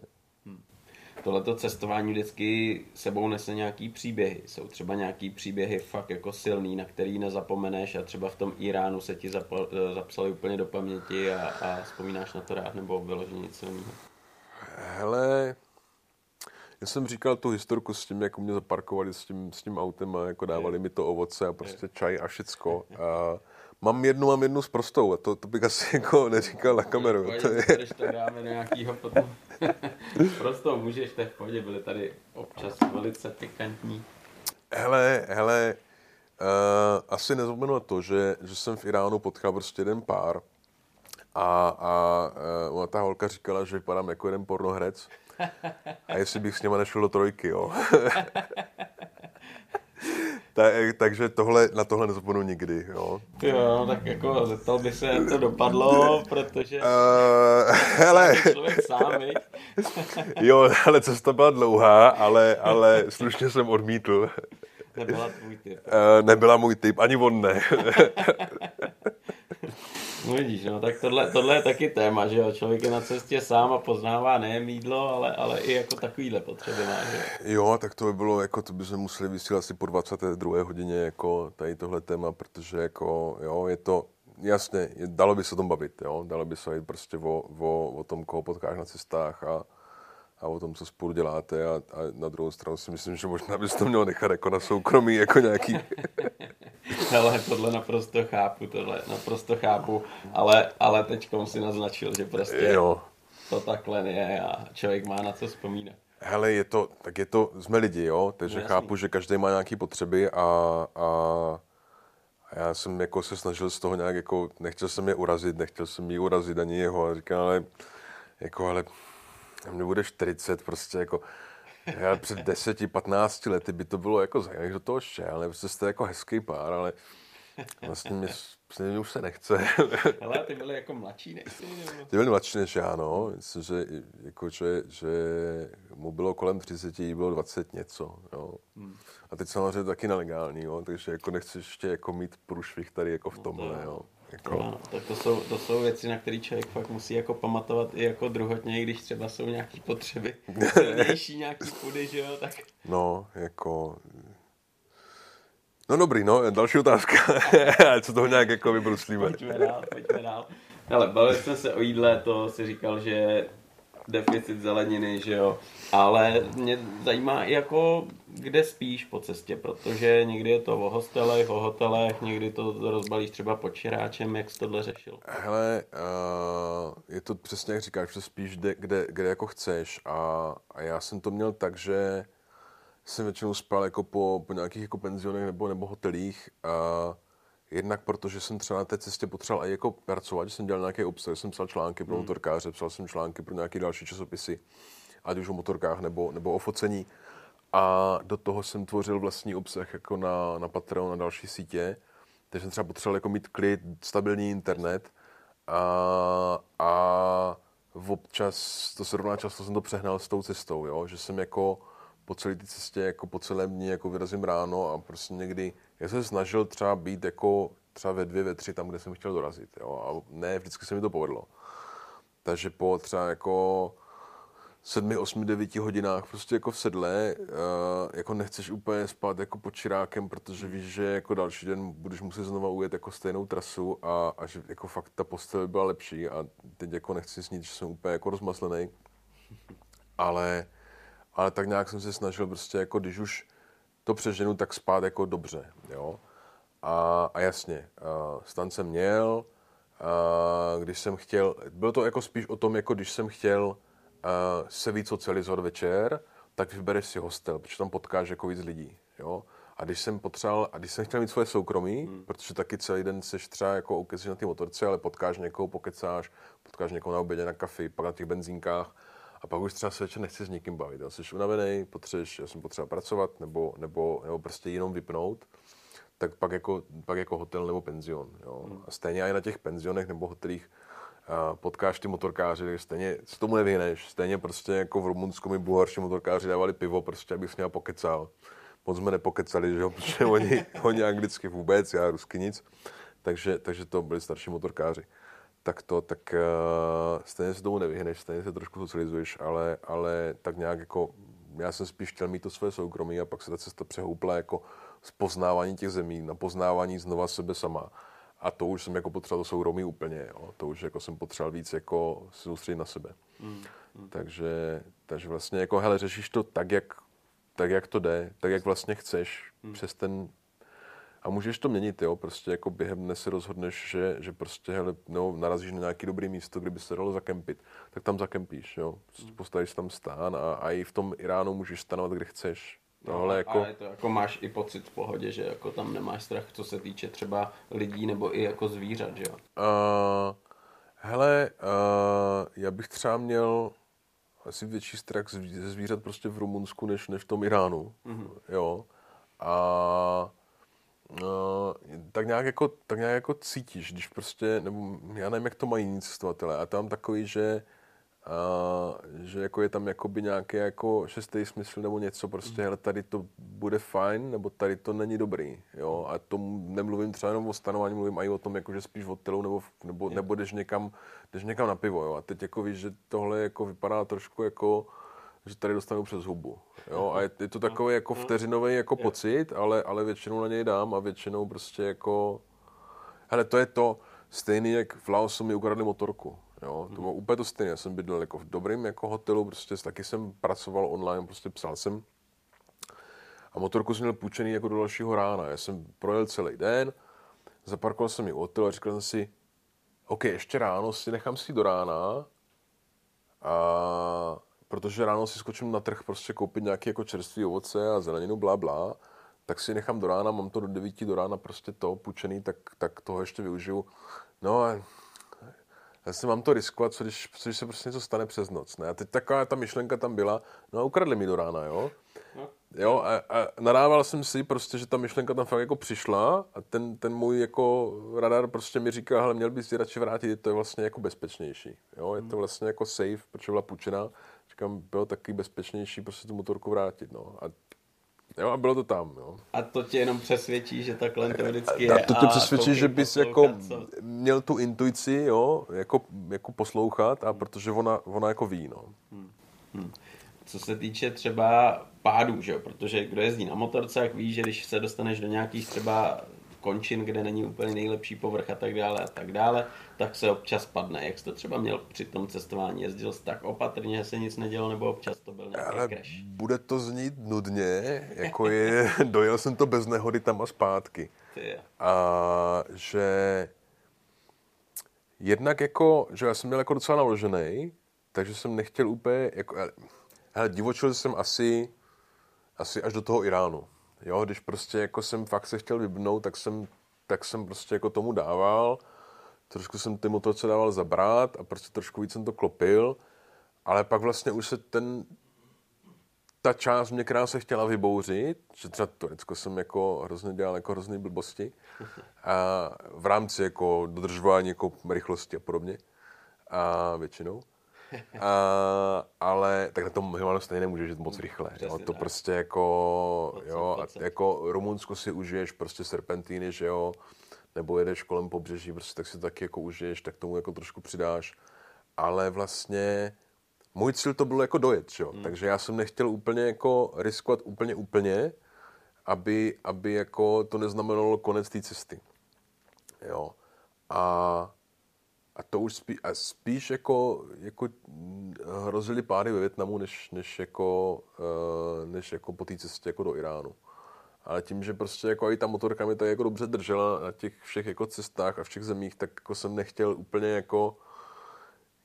tohleto cestování vždycky sebou nese nějaký příběhy. Jsou třeba nějaký příběhy fakt jako silný, na který nezapomeneš a třeba v tom Iránu se ti zapsali úplně do paměti a, a vzpomínáš na to rád nebo vyloženě nic silného. Hele, já jsem říkal tu historku s tím, jak mě zaparkovali s tím, s tím autem a jako dávali mi to ovoce a prostě čaj a všecko. A mám jednu, mám jednu s prostou a to, to bych asi jako neříkal na kameru. to je... Když to dáme do nějakýho potom. prostou můžeš, to v pohodě, byly tady občas velice pikantní. Hele, hele, uh, asi nezapomenu na to, že, že jsem v Iránu potkal prostě jeden pár a, a uh, ta holka říkala, že vypadám jako jeden pornohrec a jestli bych s něma nešel do trojky, jo. Tak, takže tohle, na tohle nezapomenu nikdy, jo. Jo, tak jako zeptal by se, jak to dopadlo, protože uh, hele. člověk sám, jo, ale cesta byla dlouhá, ale, ale slušně jsem odmítl. Nebyla tvůj typ. Uh, nebyla můj typ, ani on ne. No vidíš, no, tak tohle, tohle je taky téma, že jo, člověk je na cestě sám a poznává nejen jídlo, ale, ale i jako takovýhle potřeby má, že jo. tak to by bylo, jako to by jsme museli vysílat asi po 22. hodině, jako tady tohle téma, protože jako, jo, je to, jasně, dalo by se o tom bavit, jo? dalo by se jít prostě o, o, o tom, koho potkáš na cestách a, a o tom, co spolu děláte a, a na druhou stranu si myslím, že možná bys to měl nechat jako na soukromí, jako nějaký... Hele, tohle naprosto chápu, tohle naprosto chápu, ale, ale teď si naznačil, že prostě jo. to takhle je a člověk má na co vzpomínat. Hele, je to, tak je to, jsme lidi, jo, takže no, chápu, že každý má nějaké potřeby a, a, a já jsem jako se snažil z toho nějak jako, nechtěl jsem je urazit, nechtěl jsem ji urazit ani jeho, a říkal, ale jako, ale mě bude 40, prostě jako, já před 10, 15 lety by to bylo jako zajímavé, do toho šel, ale prostě jste jako hezký pár, ale vlastně mě, mě už se nechce. Ale ty byly jako mladší než ty? Ty byly mladší než já, no. Myslím, že, jako, že, že mu bylo kolem 30, jí bylo 20 něco, jo. Hmm. A teď samozřejmě taky nelegální, jo, takže jako nechci ještě jako mít průšvih tady jako v no tomhle, jo. Jako... No, tak to jsou, to jsou věci, na které člověk fakt musí jako pamatovat i jako druhotně, když třeba jsou nějaké potřeby silnější, nějaký půdy, že jo, tak... No, jako... No dobrý, no, další otázka. Co toho nějak jako vybruslíme. Pojďme dál, pojďme dál. Ale bavili jsme se o jídle, to si říkal, že deficit zeleniny, že jo. Ale mě zajímá jako, kde spíš po cestě, protože někdy je to o hostelech, o hotelech, někdy to rozbalíš třeba pod čiráčem, jak jsi tohle řešil? Hele, uh, je to přesně jak říkáš, že spíš kde, kde, kde jako chceš a, a já jsem to měl tak, že jsem většinou spal jako po, po nějakých jako penzionech nebo, nebo hotelích a Jednak protože jsem třeba na té cestě potřeboval i jako pracovat, že jsem dělal nějaké obsah, jsem psal články pro hmm. motorkáře, psal jsem články pro nějaké další časopisy, ať už o motorkách nebo, nebo o focení. A do toho jsem tvořil vlastní obsah jako na, na Patreon, na další sítě. Takže jsem třeba potřeboval jako mít klid, stabilní internet a, a občas, to se rovná často jsem to přehnal s tou cestou, jo? že jsem jako po celé té cestě, jako po celém dní, jako vyrazím ráno a prostě někdy já jsem se snažil třeba být jako třeba ve dvě, ve tři tam, kde jsem chtěl dorazit. Jo? A ne, vždycky se mi to povedlo. Takže po třeba jako sedmi, osmi, devíti hodinách prostě jako v sedle, uh, jako nechceš úplně spát jako pod čirákem, protože víš, že jako další den budeš muset znova ujet jako stejnou trasu a, a že jako fakt ta postel by byla lepší a teď jako nechci snít, že jsem úplně jako rozmaslený. Ale, ale tak nějak jsem se snažil prostě jako když už to přeženu, tak spát jako dobře, jo. A, a jasně, uh, stan jsem měl, uh, když jsem chtěl, bylo to jako spíš o tom, jako když jsem chtěl uh, se víc socializovat večer, tak vybereš si hostel, protože tam potkáš jako víc lidí, jo. A když jsem potřeboval, a když jsem chtěl mít svoje soukromí, hmm. protože taky celý den seš třeba jako ukecíš na té motorce, ale potkáš někoho, pokecáš, potkáš někoho na obědě, na kafi, pak na těch benzínkách, a pak už třeba se večer nechci s nikým bavit. Já jsi unavený, potřebuješ, já jsem potřeba pracovat nebo, nebo, nebo prostě jenom vypnout, tak pak jako, pak jako hotel nebo penzion. Jo. Hmm. A stejně i na těch penzionech nebo hotelích uh, potkáš ty motorkáři, tak stejně s tomu nevyhneš. Stejně prostě jako v Rumunsku mi bulharští motorkáři dávali pivo, prostě abych s ním pokecal. Moc jsme nepokecali, že jo, protože oni, oni anglicky vůbec, já rusky nic. Takže, takže to byli starší motorkáři tak to, tak uh, stejně se tomu nevyhneš, stejně se trošku socializuješ, ale, ale tak nějak jako, já jsem spíš chtěl mít to své soukromí a pak se ta cesta přehoupla jako z poznávání těch zemí na poznávání znova sebe sama. A to už jsem jako potřeboval to soukromí úplně, jo. to už jako jsem potřeboval víc jako se soustředit na sebe. Mm, mm. Takže, takže vlastně jako hele, řešíš to tak, jak, tak, jak to jde, tak, jak vlastně chceš, mm. přes ten a můžeš to měnit, jo, prostě jako během dne si rozhodneš, že, že prostě, hele, no, narazíš na nějaký dobrý místo, kde by se dalo zakempit, tak tam zakempíš, jo. Prostě hmm. postavíš tam stán a, a i v tom Iránu můžeš stanovat, kde chceš. No, no ale jako... Ale to jako máš i pocit v pohodě, že jako tam nemáš strach, co se týče třeba lidí nebo i jako zvířat, že jo? Uh, hele, uh, já bych třeba měl asi větší strach ze zvířat prostě v Rumunsku, než, než v tom Iránu, mm-hmm. jo. A No, tak nějak, jako, tak nějak jako cítíš, když prostě, nebo já nevím, jak to mají jiní cestovatelé, a tam takový, že, a, že jako je tam jakoby nějaký jako šestý smysl nebo něco, prostě, ale tady to bude fajn, nebo tady to není dobrý, jo, a to nemluvím třeba jenom o stanování, mluvím i o tom, jako, že spíš v hotelu, nebo, nebo, nebo jdeš někam, jdeš někam na pivo, jo, a teď jako víš, že tohle jako vypadá trošku jako, že tady dostanu přes hubu. Jo? A je, je to takový jako vteřinový jako pocit, ale, ale většinou na něj dám a většinou prostě jako... Hele, to je to, stejný, jak v Laosu mi ukradli motorku. Jo, to bylo úplně to stejné. Já jsem bydlel jako v dobrém jako hotelu, prostě taky jsem pracoval online, prostě psal jsem. A motorku jsem měl půjčený jako do dalšího rána. Já jsem projel celý den, zaparkoval jsem ji u hotelu a říkal jsem si, OK, ještě ráno si nechám si do rána, a protože ráno si skočím na trh prostě koupit nějaké jako čerstvé ovoce a zeleninu, bla, bla, tak si nechám do rána, mám to do 9 do rána prostě to půjčený, tak, tak toho ještě využiju. No a já si mám to riskovat, co když, co když se prostě něco stane přes noc. Ne? A teď taková ta myšlenka tam byla, no a ukradli mi do rána, jo. No. Jo, a, a nadával jsem si prostě, že ta myšlenka tam fakt jako přišla a ten, ten můj jako radar prostě mi říká, hele, měl bys si radši vrátit, to je vlastně jako bezpečnější. Jo, je to hmm. vlastně jako safe, protože byla půjčená. Říkám, bylo taky bezpečnější prostě tu motorku vrátit, no. A Jo, a bylo to tam, jo. A to tě jenom přesvědčí, že takhle to vždycky je. A to tě přesvědčí, že bys jako co? měl tu intuici, jo, jako, jako poslouchat, a protože ona, ona jako ví, no. Hmm. Hmm. Co se týče třeba pádů, že jo, protože kdo jezdí na motorce, jak ví, že když se dostaneš do nějakých třeba končin, kde není úplně nejlepší povrch a tak dále a tak dále, tak se občas padne. Jak jsi to třeba měl při tom cestování? Jezdil jsi tak opatrně, že se nic nedělo, nebo občas to byl nějaký Ale crash? bude to znít nudně, jako je, dojel jsem to bez nehody tam a zpátky. A že jednak jako, že já jsem měl jako docela naložený, takže jsem nechtěl úplně, jako, hele, divočil jsem asi, asi až do toho Iránu. Jo, když prostě jako jsem fakt se chtěl vybnout, tak jsem, tak jsem prostě jako tomu dával. Trošku jsem ty motorce dával zabrat a prostě trošku víc jsem to klopil. Ale pak vlastně už se ten, ta část mě, která se chtěla vybouřit, že třeba Turecko jsem jako hrozně dělal jako hrozný blbosti a v rámci jako dodržování jako rychlosti a podobně a většinou. A, ale tak na tom Himalu stejně nemůžeš jít moc rychle. jo, to tak. prostě jako, jo, a jako Rumunsko si užiješ prostě serpentíny, že jo, nebo jedeš kolem pobřeží, prostě tak si to taky jako užiješ, tak tomu jako trošku přidáš. Ale vlastně můj cíl to bylo jako dojet, že jo? Hmm. takže já jsem nechtěl úplně jako riskovat úplně úplně, aby, aby jako to neznamenalo konec té cesty. Jo. A a to už spí, a spíš jako, jako hrozily pády ve Větnamu, než, než, jako, uh, než jako po té cestě jako do Iránu. Ale tím, že prostě jako i ta motorka mi to jako dobře držela na těch všech jako cestách a všech zemích, tak jako jsem nechtěl úplně jako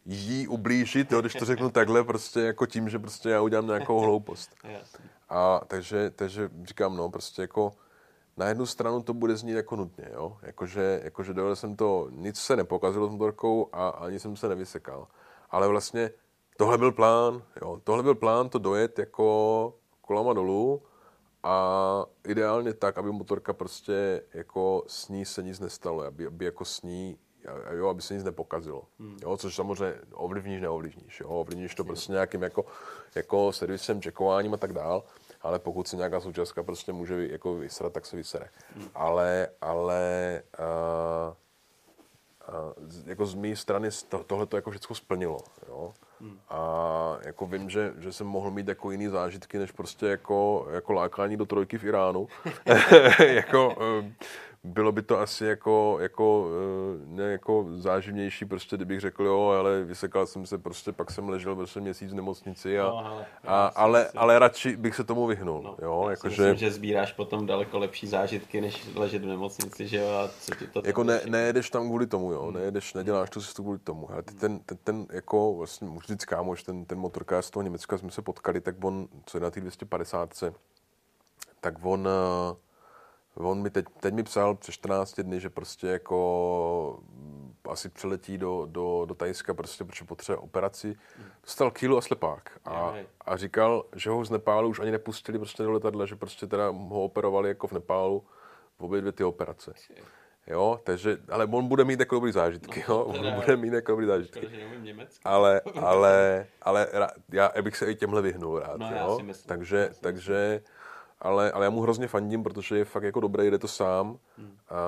jí ublížit, jo, když to řeknu takhle, prostě jako tím, že prostě já udělám nějakou hloupost. A takže, takže říkám, no, prostě jako na jednu stranu to bude znít jako nutně, jo? Jakože, jakože dojel jsem to, nic se nepokazilo s motorkou a ani jsem se nevysekal. Ale vlastně tohle byl plán, jo? Tohle byl plán to dojet jako kolama dolů a ideálně tak, aby motorka prostě jako s ní se nic nestalo, aby, aby jako s ní jo, aby se nic nepokazilo. Hmm. Jo, což samozřejmě ovlivníš, neovlivníš. Jo, ovlivníš to prostě nějakým jako, jako servisem, čekováním a tak dál ale pokud si nějaká součástka prostě může jako vysrat, tak se vysere. Hmm. Ale, ale uh, uh, jako z mé strany to, tohle to jako všechno splnilo. Jo? Hmm. A jako vím, že, že jsem mohl mít jako jiný zážitky, než prostě jako, jako lákání do trojky v Iránu. jako, uh, bylo by to asi jako, jako, eh, ne, jako záživnější, prostě kdybych řekl, jo, ale vysekal jsem se, prostě pak jsem ležel prostě měsíc v nemocnici, a, no, ale, a, ale, ale radši bych se tomu vyhnul. No, jo, jako myslím, že... že sbíráš potom daleko lepší zážitky, než ležet v nemocnici, že jo, a co ti to... Jako ne, nejedeš tam kvůli tomu, jo, hmm. nejedeš, neděláš tu cestu kvůli tomu, ale ty ten, ten, ten, jako vlastně, už říct kámoš, ten, ten motorkář z toho Německa jsme se potkali, tak on, co je na té 250, tak on, uh, On mi teď, teď mi psal před 14 dny, že prostě jako mm, asi přiletí do, do, do Tajska, prostě, protože potřebuje operaci. Dostal kýlu a slepák. A, a říkal, že ho z Nepálu už ani nepustili prostě do letadla, že prostě teda ho operovali jako v Nepálu v obě dvě ty operace. Jo, takže, ale on bude mít jako dobrý zážitky, no, jo, on bude mít jako dobrý zážitky. Ale, ale, ale já, bych se i těmhle vyhnul rád, no, jo. Myslím, takže, takže ale, ale já mu hrozně fandím, protože je fakt jako dobrý, jde to sám. Hmm. A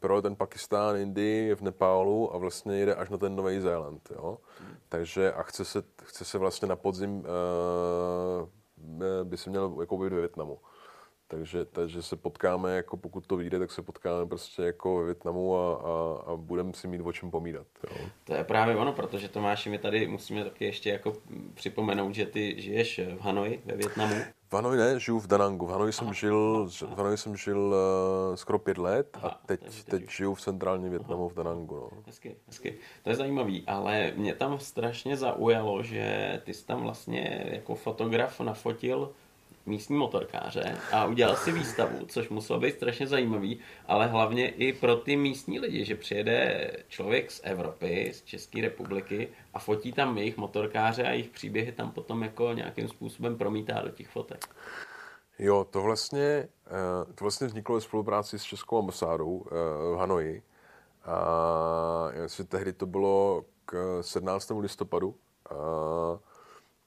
pro ten Pakistán, Indii, je v Nepálu a vlastně jede až na ten Nový Zéland. Jo? Hmm. Takže a chce se, chce se vlastně na podzim uh, by se měl jako ve Větnamu. Takže, takže se potkáme, jako pokud to vyjde, tak se potkáme prostě jako ve Větnamu a, a, a budeme si mít o čem pomídat. Jo. To je právě ono, protože Tomáši, my tady musíme taky ještě jako připomenout, že ty žiješ v Hanoji ve Větnamu. V Hanoji ne, žiju v Danangu. V Hanoji jsem žil, v Hanoji jsem žil uh, skoro pět let aha, a teď, teď, teď žiju v centrálním Větnamu v Danangu. No. Hezky, hezky. To je zajímavý, ale mě tam strašně zaujalo, že ty jsi tam vlastně jako fotograf nafotil místní motorkáře a udělal si výstavu, což muselo být strašně zajímavý, ale hlavně i pro ty místní lidi, že přijede člověk z Evropy, z České republiky a fotí tam jejich motorkáře a jejich příběhy tam potom jako nějakým způsobem promítá do těch fotek. Jo, to vlastně, eh, to vlastně vzniklo ve spolupráci s Českou ambasádou eh, v Hanoji. A jestli tehdy to bylo k 17. listopadu, a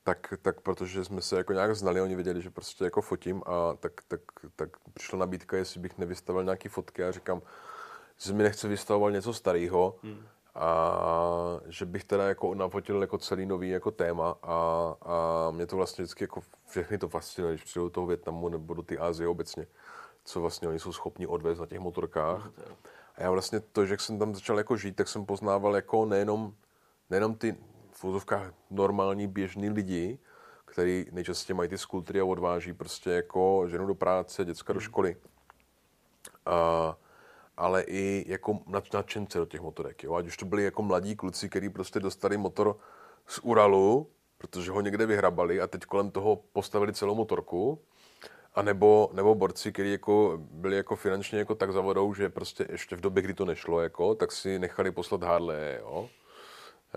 tak, tak protože jsme se jako nějak znali, oni věděli, že prostě jako fotím a tak, tak, tak přišla nabídka, jestli bych nevystavil nějaký fotky a říkám, že mi nechce vystavovat něco starého hmm. a že bych teda jako nafotil jako celý nový jako téma a, a mě to vlastně vždycky jako všechny to fascinuje, když přijdu do toho Větnamu nebo do té Asie obecně, co vlastně oni jsou schopni odvést na těch motorkách. Hmm. A já vlastně to, že jsem tam začal jako žít, tak jsem poznával jako nejenom, nejenom ty v úzovkách normální běžný lidi, který nejčastěji mají ty skultury a odváží prostě jako ženu do práce, děcka do hmm. školy. A, ale i jako nadšence do těch motorek. Jo? Ať už to byli jako mladí kluci, kteří prostě dostali motor z Uralu, protože ho někde vyhrabali a teď kolem toho postavili celou motorku. A nebo, nebo borci, kteří jako byli jako finančně jako tak zavodou, že prostě ještě v době, kdy to nešlo, jako, tak si nechali poslat Harley, jo.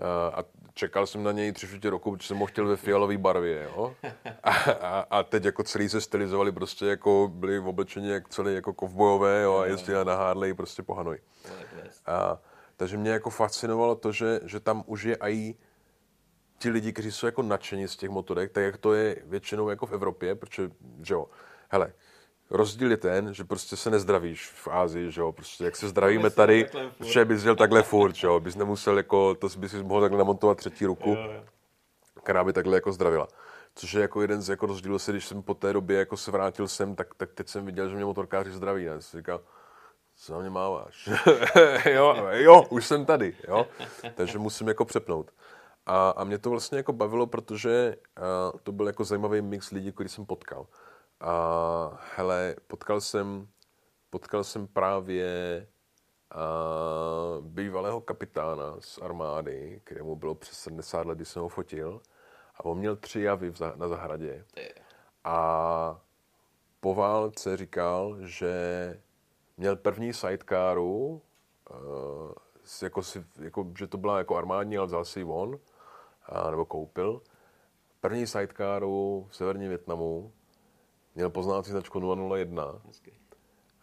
Eh, a čekal jsem na něj tři čtvrtě roku, protože jsem ho chtěl ve fialové barvě, jo? A, a, a, teď jako celý se stylizovali prostě jako byli v oblečení jak celý jako kovbojové, jo? A jezdili na Harley prostě po Hanoji. A, takže mě jako fascinovalo to, že, že tam už je i ti lidi, kteří jsou jako nadšení z těch motorek, tak jak to je většinou jako v Evropě, protože, že jo, hele, rozdíl je ten, že prostě se nezdravíš v Ázii, že jo, prostě jak se zdravíme tady, že bys dělal takhle furt, že jo, bys nemusel jako, to bys si mohl takhle namontovat třetí ruku, která by takhle jako zdravila. Což je jako jeden z jako rozdílů se, když jsem po té době jako se vrátil sem, tak, tak teď jsem viděl, že mě motorkáři zdraví, ne? Jsem říkal, co na mě máváš? jo, jo, už jsem tady, jo. Takže musím jako přepnout. A, a mě to vlastně jako bavilo, protože uh, to byl jako zajímavý mix lidí, který jsem potkal. A hele, potkal jsem, potkal jsem právě a bývalého kapitána z armády, kterému bylo přes 70 let, když jsem ho fotil. A on měl tři javy na zahradě. A po válce říkal, že měl první sidecaru, uh, jako si, jako, že to byla jako armádní, ale vzal si ji on, a, nebo koupil. První sidecaru v severním Větnamu měl poznávací značku 001 Hezky.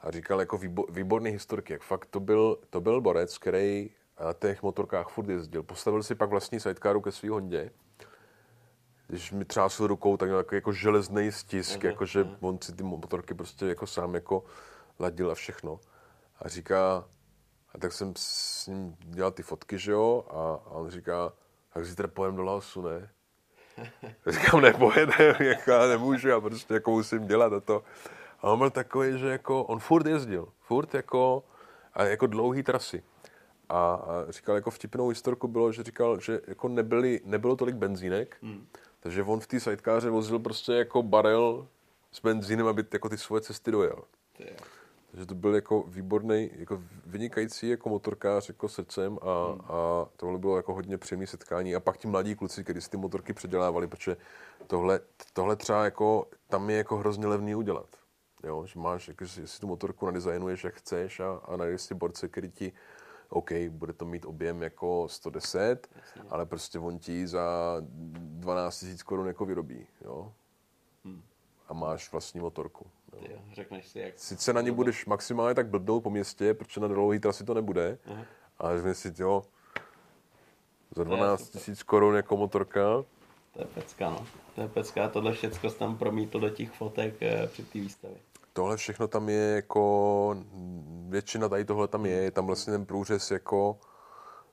a říkal jako výborný historik, jak fakt to byl, to byl borec, který na těch motorkách furt jezdil. Postavil si pak vlastní sidecaru ke svý Hondě. Když mi třásl rukou, tak měl jako, jako železný stisk, uh-huh, jako že uh-huh. on si ty motorky prostě jako sám jako ladil a všechno. A říká, a tak jsem s ním dělal ty fotky, že jo, a, a on říká, tak zítra pojem do Laosu, ne? Říkám, nepojedem, jako já nemůžu, já prostě jako musím dělat a to. A on byl takový, že jako, on furt jezdil, furt jako, a jako dlouhý trasy. A, a říkal, jako vtipnou historku bylo, že říkal, že jako nebyli, nebylo tolik benzínek, hmm. takže on v té sidekáře vozil prostě jako barel s benzínem, aby jako ty svoje cesty dojel. Takže to byl jako výborný, jako vynikající jako motorkář jako srdcem a, hmm. a tohle bylo jako hodně příjemné setkání. A pak ti mladí kluci, kteří si ty motorky předělávali, protože tohle, tohle třeba jako, tam je jako hrozně levný udělat. Jo, že máš, jako, že si tu motorku nadizajnuješ, jak chceš a, a najdeš si borce, který ti OK, bude to mít objem jako 110, Jasně. ale prostě on ti za 12 000 korun jako vyrobí, jo. Hmm. A máš vlastní motorku. Řekneš si, jak... Sice na ně budeš maximálně tak blbnout po městě, protože na dlouhý trasy to nebude, uh-huh. ale řekneš si, jo, za 12 tisíc korun jako motorka. To je pecka, no. To je pecka, tohle všechno tam promítl do těch fotek eh, před té výstavy. Tohle všechno tam je jako, většina tady tohle tam je, je tam vlastně ten průřez jako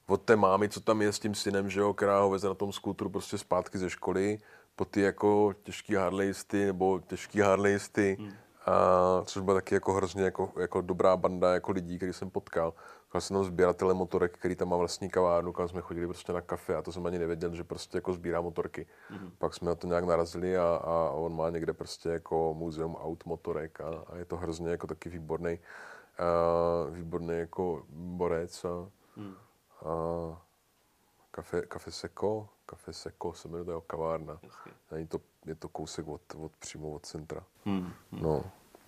od té mámy, co tam je s tím synem, že jo, která ho veze na tom skútru prostě zpátky ze školy, po ty jako těžký harlejisty nebo těžký harlejisty, hmm a což byla taky jako hrozně jako, jako dobrá banda jako lidí, který jsem potkal. Potkal jsem tam sběratele motorek, který tam má vlastní kavárnu, kam jsme chodili prostě na kafe a to jsem ani nevěděl, že prostě jako sbírá motorky. Mm-hmm. Pak jsme na to nějak narazili a, a on má někde prostě jako muzeum aut motorek a, a je to hrozně jako taky výborný, uh, výborný jako borec a, mm. a kafe, kafe Seko, kafe Seko se jmenuje kavárna. Není to, je to kousek od, od přímo od centra. Hmm, hmm. No.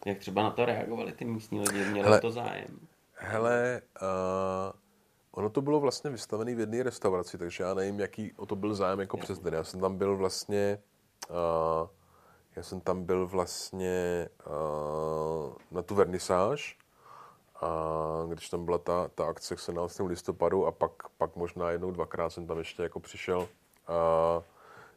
Jak třeba na to reagovali ty místní lidi? Měli hele, to zájem? Hele, uh, ono to bylo vlastně vystavené v jedné restauraci, takže já nevím, jaký o to byl zájem jako přes den. Já jsem tam byl vlastně, uh, já jsem tam byl vlastně uh, na tu vernisáž, a když tam byla ta, ta akce k 17. listopadu a pak, pak možná jednou, dvakrát jsem tam ještě jako přišel a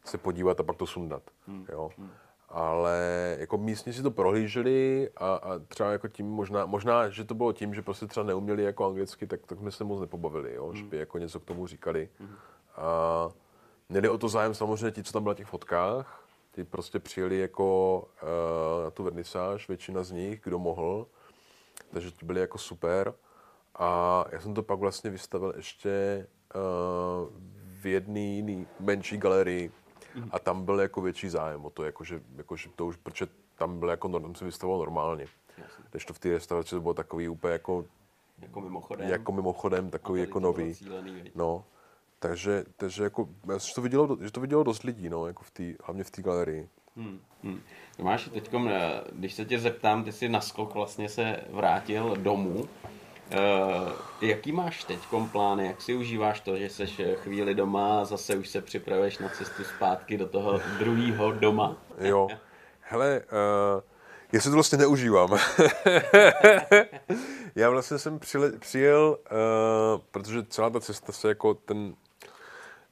se podívat a pak to sundat. Hmm. Jo. Hmm. Ale jako místní si to prohlíželi a, a třeba jako tím možná, možná, že to bylo tím, že prostě třeba neuměli jako anglicky, tak, tak jsme se moc nepobavili, jo, hmm. že by jako něco k tomu říkali. Hmm. A měli o to zájem samozřejmě ti, co tam byli na těch fotkách, ti prostě přijeli jako uh, na tu vernisáž, většina z nich, kdo mohl, takže to byly jako super. A já jsem to pak vlastně vystavil ještě uh, v jedné jiný menší galerii. A tam byl jako větší zájem o to, jakože, jakože to už, protože tam byl jako, tam se vystavoval normálně. Když to v té restauraci to bylo takový úplně jako jako mimochodem. Jako mimochodem, takový jako nový. no, takže, takže jako, já to vidělo, že to vidělo dost lidí, no, jako v tý, hlavně v té galerii. Hmm, hmm. Tomáš, teď, eh, když se tě zeptám, ty jsi naskok vlastně se vrátil domů. Uh, jaký máš teď plány, jak si užíváš to, že jsi chvíli doma a zase už se připravuješ na cestu zpátky do toho druhého doma? Jo, hele, uh, já si to vlastně neužívám. já vlastně jsem přile, přijel, uh, protože celá ta cesta se jako ten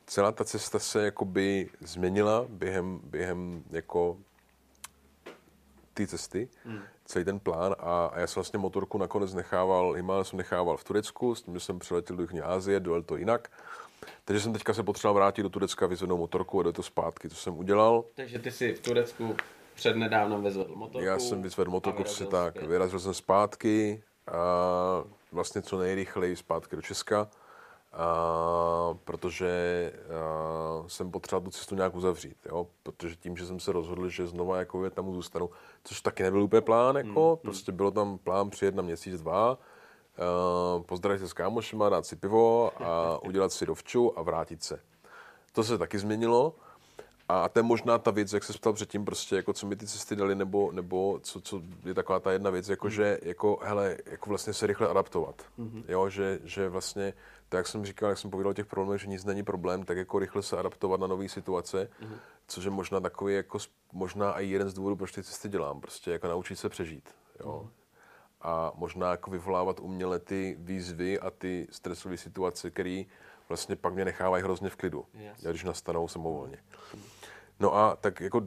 celá ta cesta se jakoby změnila během, během jako té cesty, hmm. celý ten plán a, a já jsem vlastně motorku nakonec nechával, Himalaya jsem nechával v Turecku, s tím, že jsem přiletěl do Jižní Asie, dojel to jinak. Takže jsem teďka se potřeboval vrátit do Turecka, vyzvednout motorku a do to zpátky, co jsem udělal. Takže ty si v Turecku před nedávno vyzvedl motorku. Já jsem vyzvedl motorku, si tak, vyrazil jsem zpátky a vlastně co nejrychleji zpátky do Česka a, protože a, jsem potřeboval tu cestu nějak uzavřít, jo? protože tím, že jsem se rozhodl, že znova jako Větnamu zůstanu, což taky nebyl úplně plán, jako, mm, prostě bylo tam plán přijet na měsíc, dva, uh, pozdravit se s kámošema, dát si pivo a udělat si dovču a vrátit se. To se taky změnilo a to je možná ta věc, jak se ptal předtím, prostě jako co mi ty cesty dali, nebo, nebo co, co je taková ta jedna věc, jako mm. že jako, hele, jako vlastně se rychle adaptovat. Mm-hmm. Jo, že, že vlastně tak jak jsem říkal, jak jsem povídal o těch problémech, že nic není problém, tak jako rychle se adaptovat na nové situace, mm-hmm. což je možná takový jako, možná i jeden z důvodů, proč ty cesty dělám, prostě jako naučit se přežít, jo. Mm-hmm. A možná jako vyvolávat uměle ty výzvy a ty stresové situace, které vlastně pak mě nechávají hrozně v klidu, yes. když nastanou samovolně. Mm-hmm. No a tak jako,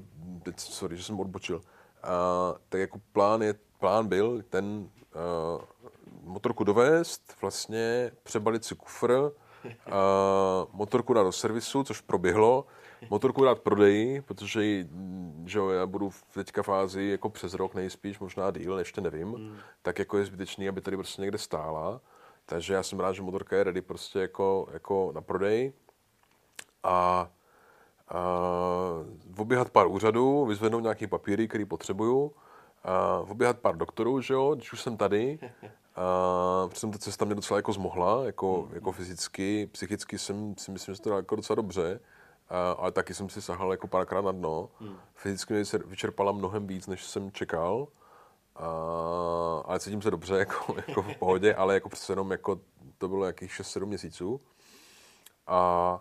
sorry, že jsem odbočil, a, tak jako plán, je, plán byl ten uh, motorku dovést, vlastně přebalit si kufr, uh, motorku dát do servisu, což proběhlo, motorku dát prodeji, protože že jo, já budu v teďka fázi jako přes rok nejspíš, možná díl, ještě nevím, mm. tak jako je zbytečný, aby tady prostě někde stála. Takže já jsem rád, že motorka je ready prostě jako, jako na prodej. A uh, oběhat pár úřadů, vyzvednout nějaký papíry, který potřebuju, uh, oběhat pár doktorů, že jo, když už jsem tady. Uh, přitom ta cesta mě docela jako zmohla, jako, mm. jako fyzicky, psychicky jsem si myslím, že to jako docela dobře, uh, ale taky jsem si sahal jako párkrát na dno. Mm. Fyzicky mě se vyčerpala mnohem víc, než jsem čekal. Uh, ale cítím se dobře, jako, jako v pohodě, ale jako přece jenom jako to bylo nějakých 6-7 měsíců. A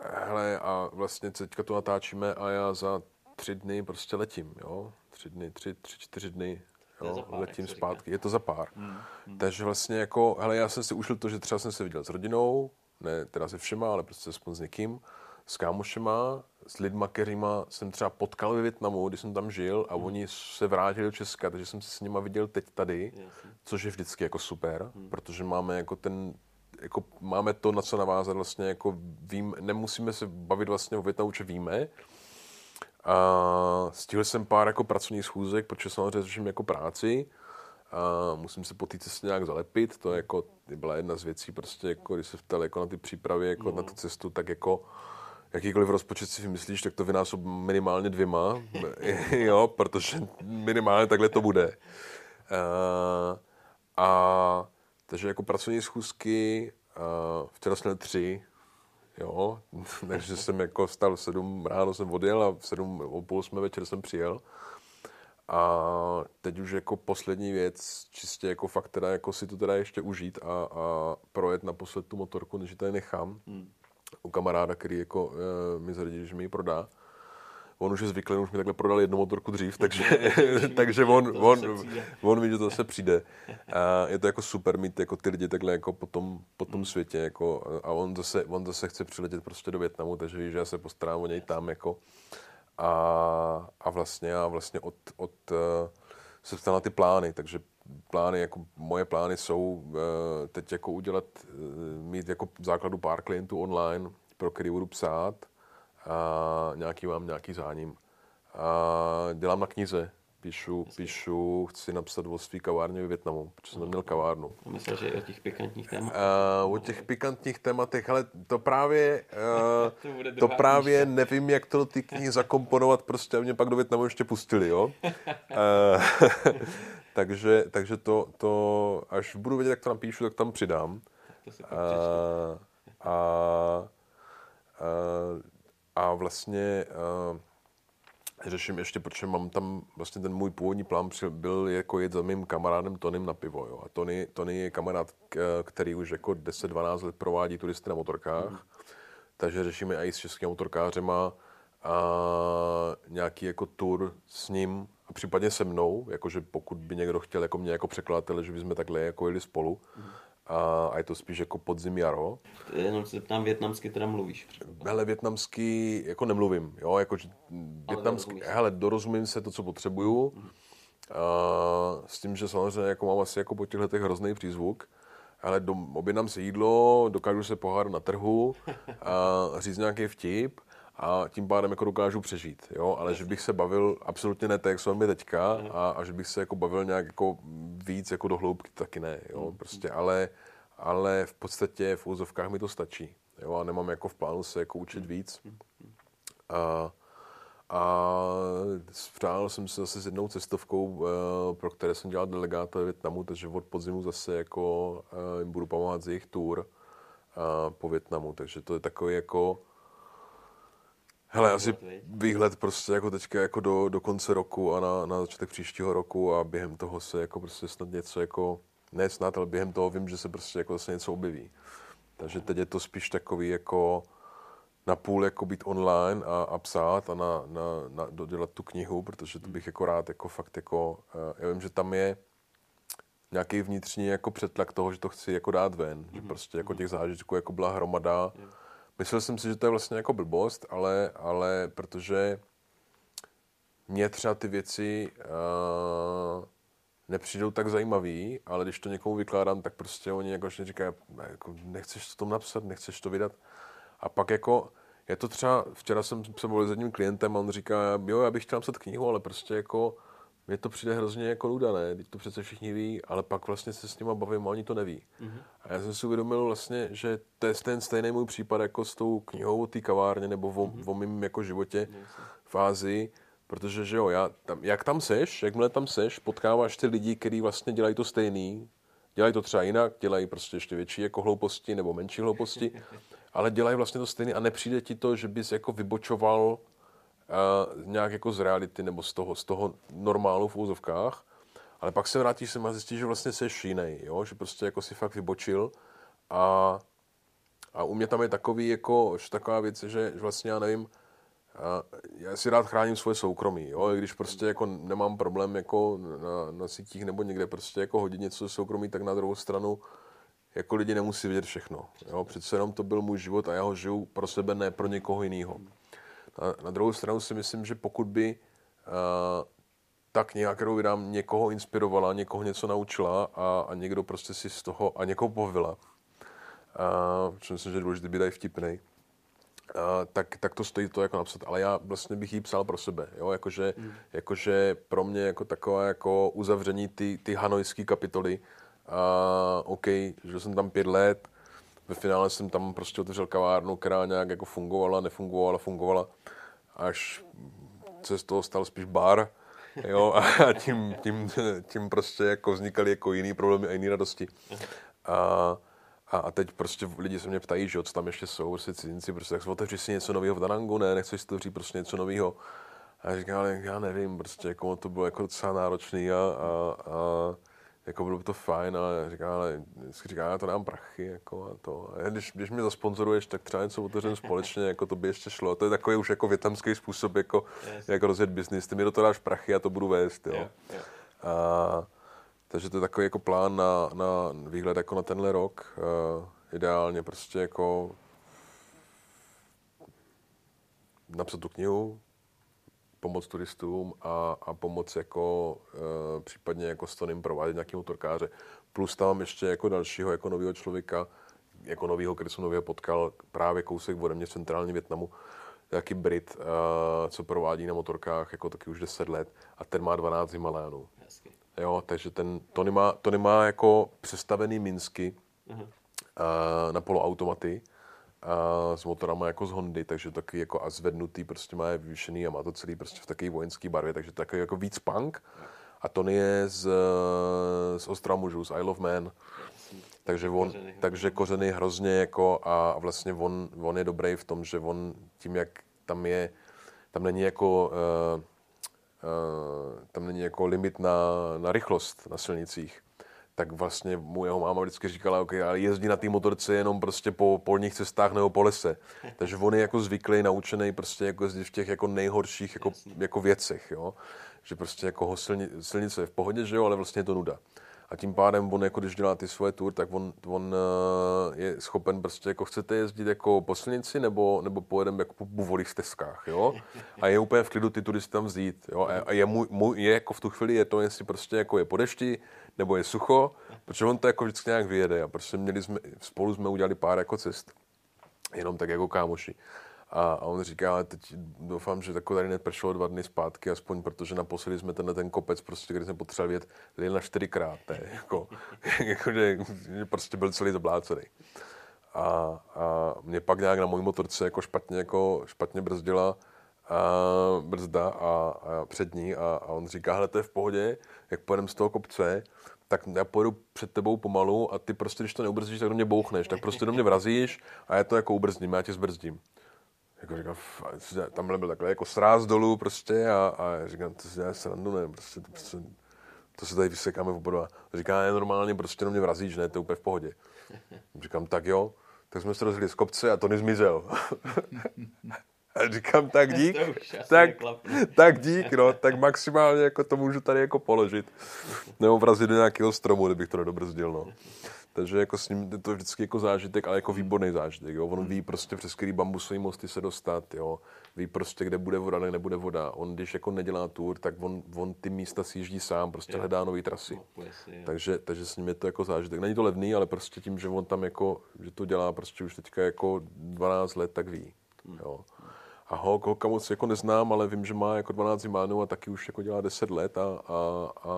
hele, a vlastně teďka to natáčíme a já za tři dny prostě letím, jo. Tři dny, tři, tři, čtyři dny jo, pár, letím zpátky. Je to za pár. Hmm, hmm. Takže vlastně jako, hele, já jsem si užil to, že třeba jsem se viděl s rodinou, ne teda se všema, ale prostě aspoň s někým, s kámošema, s lidma, kterýma jsem třeba potkal ve Větnamu, když jsem tam žil a hmm. oni se vrátili do Česka, takže jsem se s nima viděl teď tady, Jasně. což je vždycky jako super, hmm. protože máme jako ten jako máme to, na co navázat vlastně, jako vím, nemusíme se bavit vlastně o Větnamu, že víme, A stihl jsem pár jako pracovních schůzek, protože samozřejmě řeším jako práci. A musím se po té cestě nějak zalepit, to jako, byla jedna z věcí, prostě jako, když se ptal jako na ty přípravy, jako no. na tu cestu, tak jako jakýkoliv rozpočet si vymyslíš, tak to vynásob minimálně dvěma, jo, protože minimálně takhle to bude. Uh, a takže jako pracovní schůzky, uh, včera jsme tři, jo, takže jsem jako vstal v sedm ráno jsem odjel a v sedm o půl jsme večer jsem přijel. A teď už jako poslední věc, čistě jako fakt teda jako si to teda ještě užít a, a projet naposled tu motorku, než ji tady nechám. Hmm u kamaráda, který jako uh, mi zaradí, že mi ji prodá. On už je zvyklý, už mi takhle prodal jednu motorku dřív, takže, takže on, on, on ví, že to zase přijde. A je to jako super mít jako ty lidi takhle jako po tom, po tom hmm. světě. Jako, a on zase, on zase chce přiletět prostě do Větnamu, takže ví, že já se postarám o něj tam. Jako, a, a vlastně, a vlastně od, od uh, se ptal na ty plány, takže plány, jako moje plány jsou uh, teď jako udělat, uh, mít jako základu pár klientů online, pro který budu psát a nějaký mám nějaký záním. A dělám na knize, píšu, píšu, chci napsat o svý kavárně v Větnamu, protože jsem měl kavárnu. Myslím, že o těch pikantních tématech? Uh, o těch pikantních tématech, ale to právě, uh, to, to právě knížka. nevím, jak to ty knihy zakomponovat, prostě a mě pak do Větnamu ještě pustili, jo. uh, takže, takže to, to, až budu vědět, jak to napíšu, tak tam přidám. Tak to uh, a, a, a vlastně uh, řeším ještě, protože mám tam vlastně ten můj původní plán byl jako jet za mým kamarádem Tonym na pivo. Jo. A Tony, Tony je kamarád, který už jako 10-12 let provádí turisty na motorkách. Mm. Takže řešíme i s českými motorkářema a nějaký jako tour s ním a případně se mnou, jakože pokud by někdo chtěl jako mě jako překladatele, že bychom takhle jako jeli spolu. Mm a, a je to spíš jako podzim jaro. Jenom se ptám, větnamsky teda mluvíš? Hele, větnamsky jako nemluvím, jo, jako větnamsky, hele, dorozumím se to, co potřebuju, mm. a, s tím, že samozřejmě jako mám asi jako po těchto těch hrozný přízvuk, ale objednám si jídlo, dokážu se pohádat na trhu, a říct nějaký vtip, a tím pádem jako dokážu přežít, jo, ale že bych se bavil absolutně ne tak, jak jsou teďka a, a, že bych se jako bavil nějak jako víc jako do hloubky, taky ne, jo, mm. prostě, ale, ale v podstatě v úzovkách mi to stačí, jo, a nemám jako v plánu se jako učit mm. víc. A, a přál jsem se zase s jednou cestovkou, eh, pro které jsem dělal delegáta Větnamu, takže od podzimu zase jako eh, jim budu pomáhat z jejich tour eh, po Větnamu, takže to je takový jako Hele, asi výhled prostě jako teďka jako do, do konce roku a na, na začátek příštího roku a během toho se jako prostě snad něco jako, ne snad, ale během toho vím, že se prostě jako zase něco objeví. Takže teď je to spíš takový jako na půl jako být online a, a psát a na, na, na, dodělat tu knihu, protože to bych jako rád jako fakt jako, eh, já vím, že tam je nějaký vnitřní jako přetlak toho, že to chci jako dát ven, mm-hmm. že mhm. prostě jako těch zážitků jako byla hromada, yeah Myslel jsem si, že to je vlastně jako blbost, ale, ale protože mě třeba ty věci uh, nepřijdou tak zajímavý, ale když to někomu vykládám, tak prostě oni jako říkají, jako, nechceš to tom napsat, nechceš to vydat. A pak jako, je to třeba, včera jsem se mluvil s jedním klientem a on říká, jo, já bych chtěl napsat knihu, ale prostě jako mně to přijde hrozně jako nuda, ne? Teď to přece všichni ví, ale pak vlastně se s nima bavím a oni to neví. Mm-hmm. A já jsem si uvědomil vlastně, že to je ten stejný můj případ jako s tou knihou o té kavárně nebo o, mm-hmm. o mým jako životě yes. fázi, protože že jo, já tam, jak tam seš, jakmile tam seš, potkáváš ty lidi, kteří vlastně dělají to stejný, dělají to třeba jinak, dělají prostě ještě větší jako hlouposti nebo menší hlouposti, ale dělají vlastně to stejný a nepřijde ti to, že bys jako vybočoval uh, nějak jako z reality nebo z toho, z toho normálu v úzovkách, ale pak se vrátíš sem a zjistíš, že vlastně jsi jiný, jo? že prostě jako si fakt vybočil a, a u mě tam je takový jako, že taková věc, že vlastně já nevím, já si rád chráním svoje soukromí, jo? Když prostě jako nemám problém jako na, na sítích nebo někde prostě jako hodit něco soukromí, tak na druhou stranu jako lidi nemusí vědět všechno. Jo? Přece jenom to byl můj život a já ho žiju pro sebe, ne pro někoho jiného. Na, na druhou stranu si myslím, že pokud by uh, ta kniha, kterou vydám, někoho inspirovala, někoho něco naučila a, a někdo prostě si z toho a někoho povila, uh, protože myslím, že je důležité být vtipný, Uh, tak, tak to stojí to jako napsat, ale já vlastně bych jí psal pro sebe, jo, jakože, mm. jakože pro mě jako taková jako uzavření ty, ty hanojské kapitoly, uh, OK, že jsem tam pět let, ve finále jsem tam prostě otevřel kavárnu, která nějak jako fungovala, nefungovala, fungovala, až se z toho stal spíš bar, jo, a tím, tím, tím prostě jako vznikaly jako jiný problémy a jiné radosti. A, a, a teď prostě lidi se mě ptají, že co tam ještě jsou, prostě cizinci, prostě tak otevři si něco nového v Danangu, ne, nechceš si to říct prostě něco nového. A já říkám, ale já nevím, prostě jako to bylo jako docela náročný a, a, a jako bylo by to fajn, ale říká, ale vždycky říká, já to dám prachy, jako a to. A když, když mě zasponzoruješ, tak třeba něco otevřeme společně, jako to by ještě šlo. To je takový už jako větnamský způsob, jako, yes. jak rozjet biznis. Ty mi do toho dáš prachy a to budu vést, jo. Yeah, yeah. A, takže to je takový jako plán na, na výhled jako na tenhle rok. Uh, ideálně prostě jako napsat tu knihu, pomoc turistům a, a pomoc jako e, případně jako s Tonym provádět nějaký motorkáře. Plus tam mám ještě jako dalšího jako nového člověka, jako nového, který jsem nově potkal právě kousek ode mě v centrálním Větnamu, jaký Brit, e, co provádí na motorkách jako taky už 10 let a ten má 12 Himalajánů. Jo, takže ten, Tony má, Tony má jako přestavený Minsky uh-huh. e, na poloautomaty a s motorama jako z Hondy, takže taky jako a zvednutý, prostě má je vyvýšený a má to celý prostě v takové vojenské barvě, takže taky jako víc punk. A Tony je z, z Ostra mužů, z Isle of Man. Takže, on, takže kořeny hrozně jako a vlastně on, on je dobrý v tom, že on tím, jak tam je, tam není jako uh, uh, tam není jako limit na, na rychlost na silnicích tak vlastně mu jeho máma vždycky říkala, OK, ale jezdí na té motorce jenom prostě po polních cestách nebo po lese. Takže on je jako zvyklý, naučený prostě jako jezdit v těch jako nejhorších jako, jako věcech, jo. Že prostě jako ho silni, silnice je v pohodě, že jo, ale vlastně je to nuda. A tím pádem on, jako když dělá ty svoje tour, tak on, on uh, je schopen prostě, jako chcete jezdit jako po silnici, nebo, nebo pojedeme jako po buvolých stezkách, jo? A je úplně v klidu ty turisty tam vzít, jo? A je, mu, mu, je jako v tu chvíli je to, jestli prostě jako je po dešti, nebo je sucho, protože on to jako vždycky nějak vyjede a prostě měli jsme, spolu jsme udělali pár jako cest, jenom tak jako kámoši. A, a on říká, ale teď doufám, že takové tady nepršelo dva dny zpátky, aspoň protože naposledy jsme tenhle ten kopec, prostě, který jsme potřebovali vědět, jeli na čtyřikrát, ne? Jako, jako že, že, prostě byl celý zablácený. A, a mě pak nějak na mojí motorce jako špatně, jako špatně brzdila a brzda a, a přední a, a on říká, hele, to je v pohodě, jak pojedeme z toho kopce, tak já pojedu před tebou pomalu a ty prostě, když to neubrzdíš, tak do mě bouchneš, tak prostě do mě vrazíš a já to jako ubrzdím, já tě zbrzdím. Jako říkám, tamhle byl takhle jako sráz dolů prostě a, a říkám, to si děláš srandu, ne, prostě, to, prostě, to se tady vysekáme oba Říká, ne, normálně prostě do mě vrazíš, ne, to je úplně v pohodě. Říkám, tak jo, tak jsme se rozjeli z kopce a to nezmizel. Říkám, tak dík, tak, tak dík, no, tak maximálně jako to můžu tady jako položit. Nebo vrazit do nějakého stromu, kdybych to nedobrzdil, no. Takže jako s ním je to vždycky jako zážitek, ale jako výborný zážitek. Jo. On ví prostě přes který bambusový mosty se dostat, jo. ví prostě, kde bude voda, kde nebude voda. On, když jako nedělá tour, tak on, on ty místa si jíždí sám, prostě jo. hledá nové trasy. No, takže, takže s ním je to jako zážitek. Není to levný, ale prostě tím, že on tam jako, že to dělá prostě už teďka jako 12 let, tak ví. Hmm. Jo. A ho, holka moc jako neznám, ale vím, že má jako 12 zimánů a taky už jako dělá 10 let a, a, a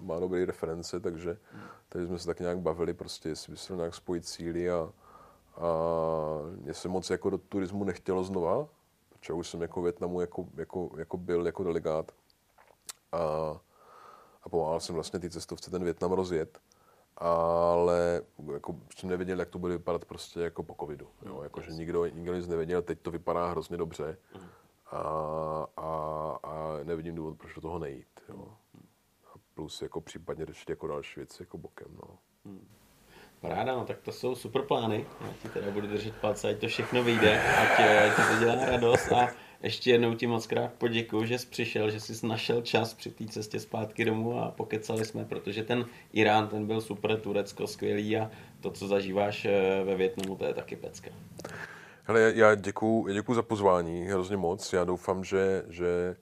má dobré reference, takže, hmm. takže jsme se tak nějak bavili prostě, jestli by se nějak spojit síly a, a mě se moc jako do turismu nechtělo znova, protože už jsem jako Větnamu jako, jako, jako byl jako delegát a, a pomáhal jsem vlastně ty cestovce ten Větnam rozjet ale jako jsem nevěděl, jak to bude vypadat prostě jako po covidu. Jo? Jako, že nikdo, nikdo nic nevěděl, teď to vypadá hrozně dobře a, a, a nevidím důvod, proč do toho nejít. Jo? A plus jako případně řešit jako další věci jako bokem. No. Paráda, no tak to jsou super plány. Já ti teda budu držet palce, ať to všechno vyjde, ať, ať to dělá radost a ještě jednou ti moc krát poděkuju, že jsi přišel, že jsi našel čas při té cestě zpátky domů a pokecali jsme, protože ten Irán, ten byl super, Turecko skvělý a to, co zažíváš eh, ve Větnamu, to je taky pecka. Hele, já děkuju, děkuju za pozvání, hrozně moc. Já doufám, že, že,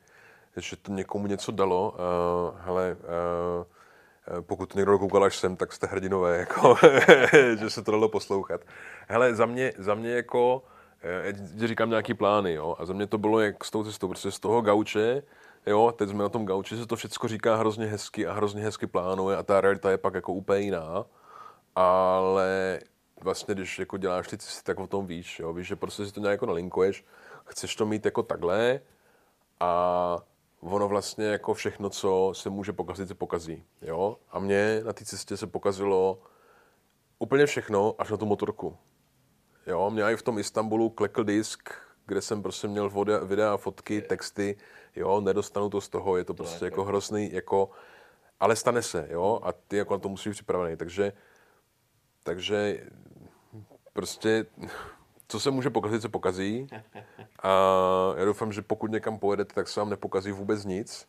že to někomu něco dalo. Uh, hele, uh, pokud někdo dokoukal až sem, tak jste hrdinové, jako, že se to dalo poslouchat. Hele, za mě, za mě jako já ti říkám nějaký plány, jo, a za mě to bylo jak s tou cestou, protože z toho gauče, jo, teď jsme na tom gauči, se to všechno říká hrozně hezky a hrozně hezky plánuje a ta realita je pak jako úplně jiná, ale vlastně, když jako děláš ty cesty, tak o tom víš, jo, víš, že prostě si to nějak jako nalinkuješ, chceš to mít jako takhle a ono vlastně jako všechno, co se může pokazit, se pokazí, jo, a mě na té cestě se pokazilo úplně všechno, až na tu motorku. Jo, mě i v tom Istanbulu klekl disk, kde jsem prostě měl videa, videa fotky, texty, jo, nedostanu to z toho, je to prostě jako hrozný, jako, ale stane se, jo, a ty jako na to musíš být připravený, takže, takže prostě, co se může pokazit, se pokazí. A já doufám, že pokud někam pojedete, tak se vám nepokazí vůbec nic,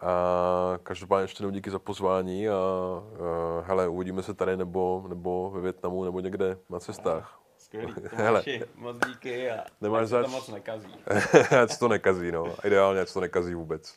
a každopádně ještě jednou díky za pozvání a, a hele, uvidíme se tady nebo, nebo ve Větnamu nebo někde na cestách. Skvělý, Hele. moc díky a Nemáš zač... to moc nekazí. ať to nekazí, no. Ideálně, ať to nekazí vůbec.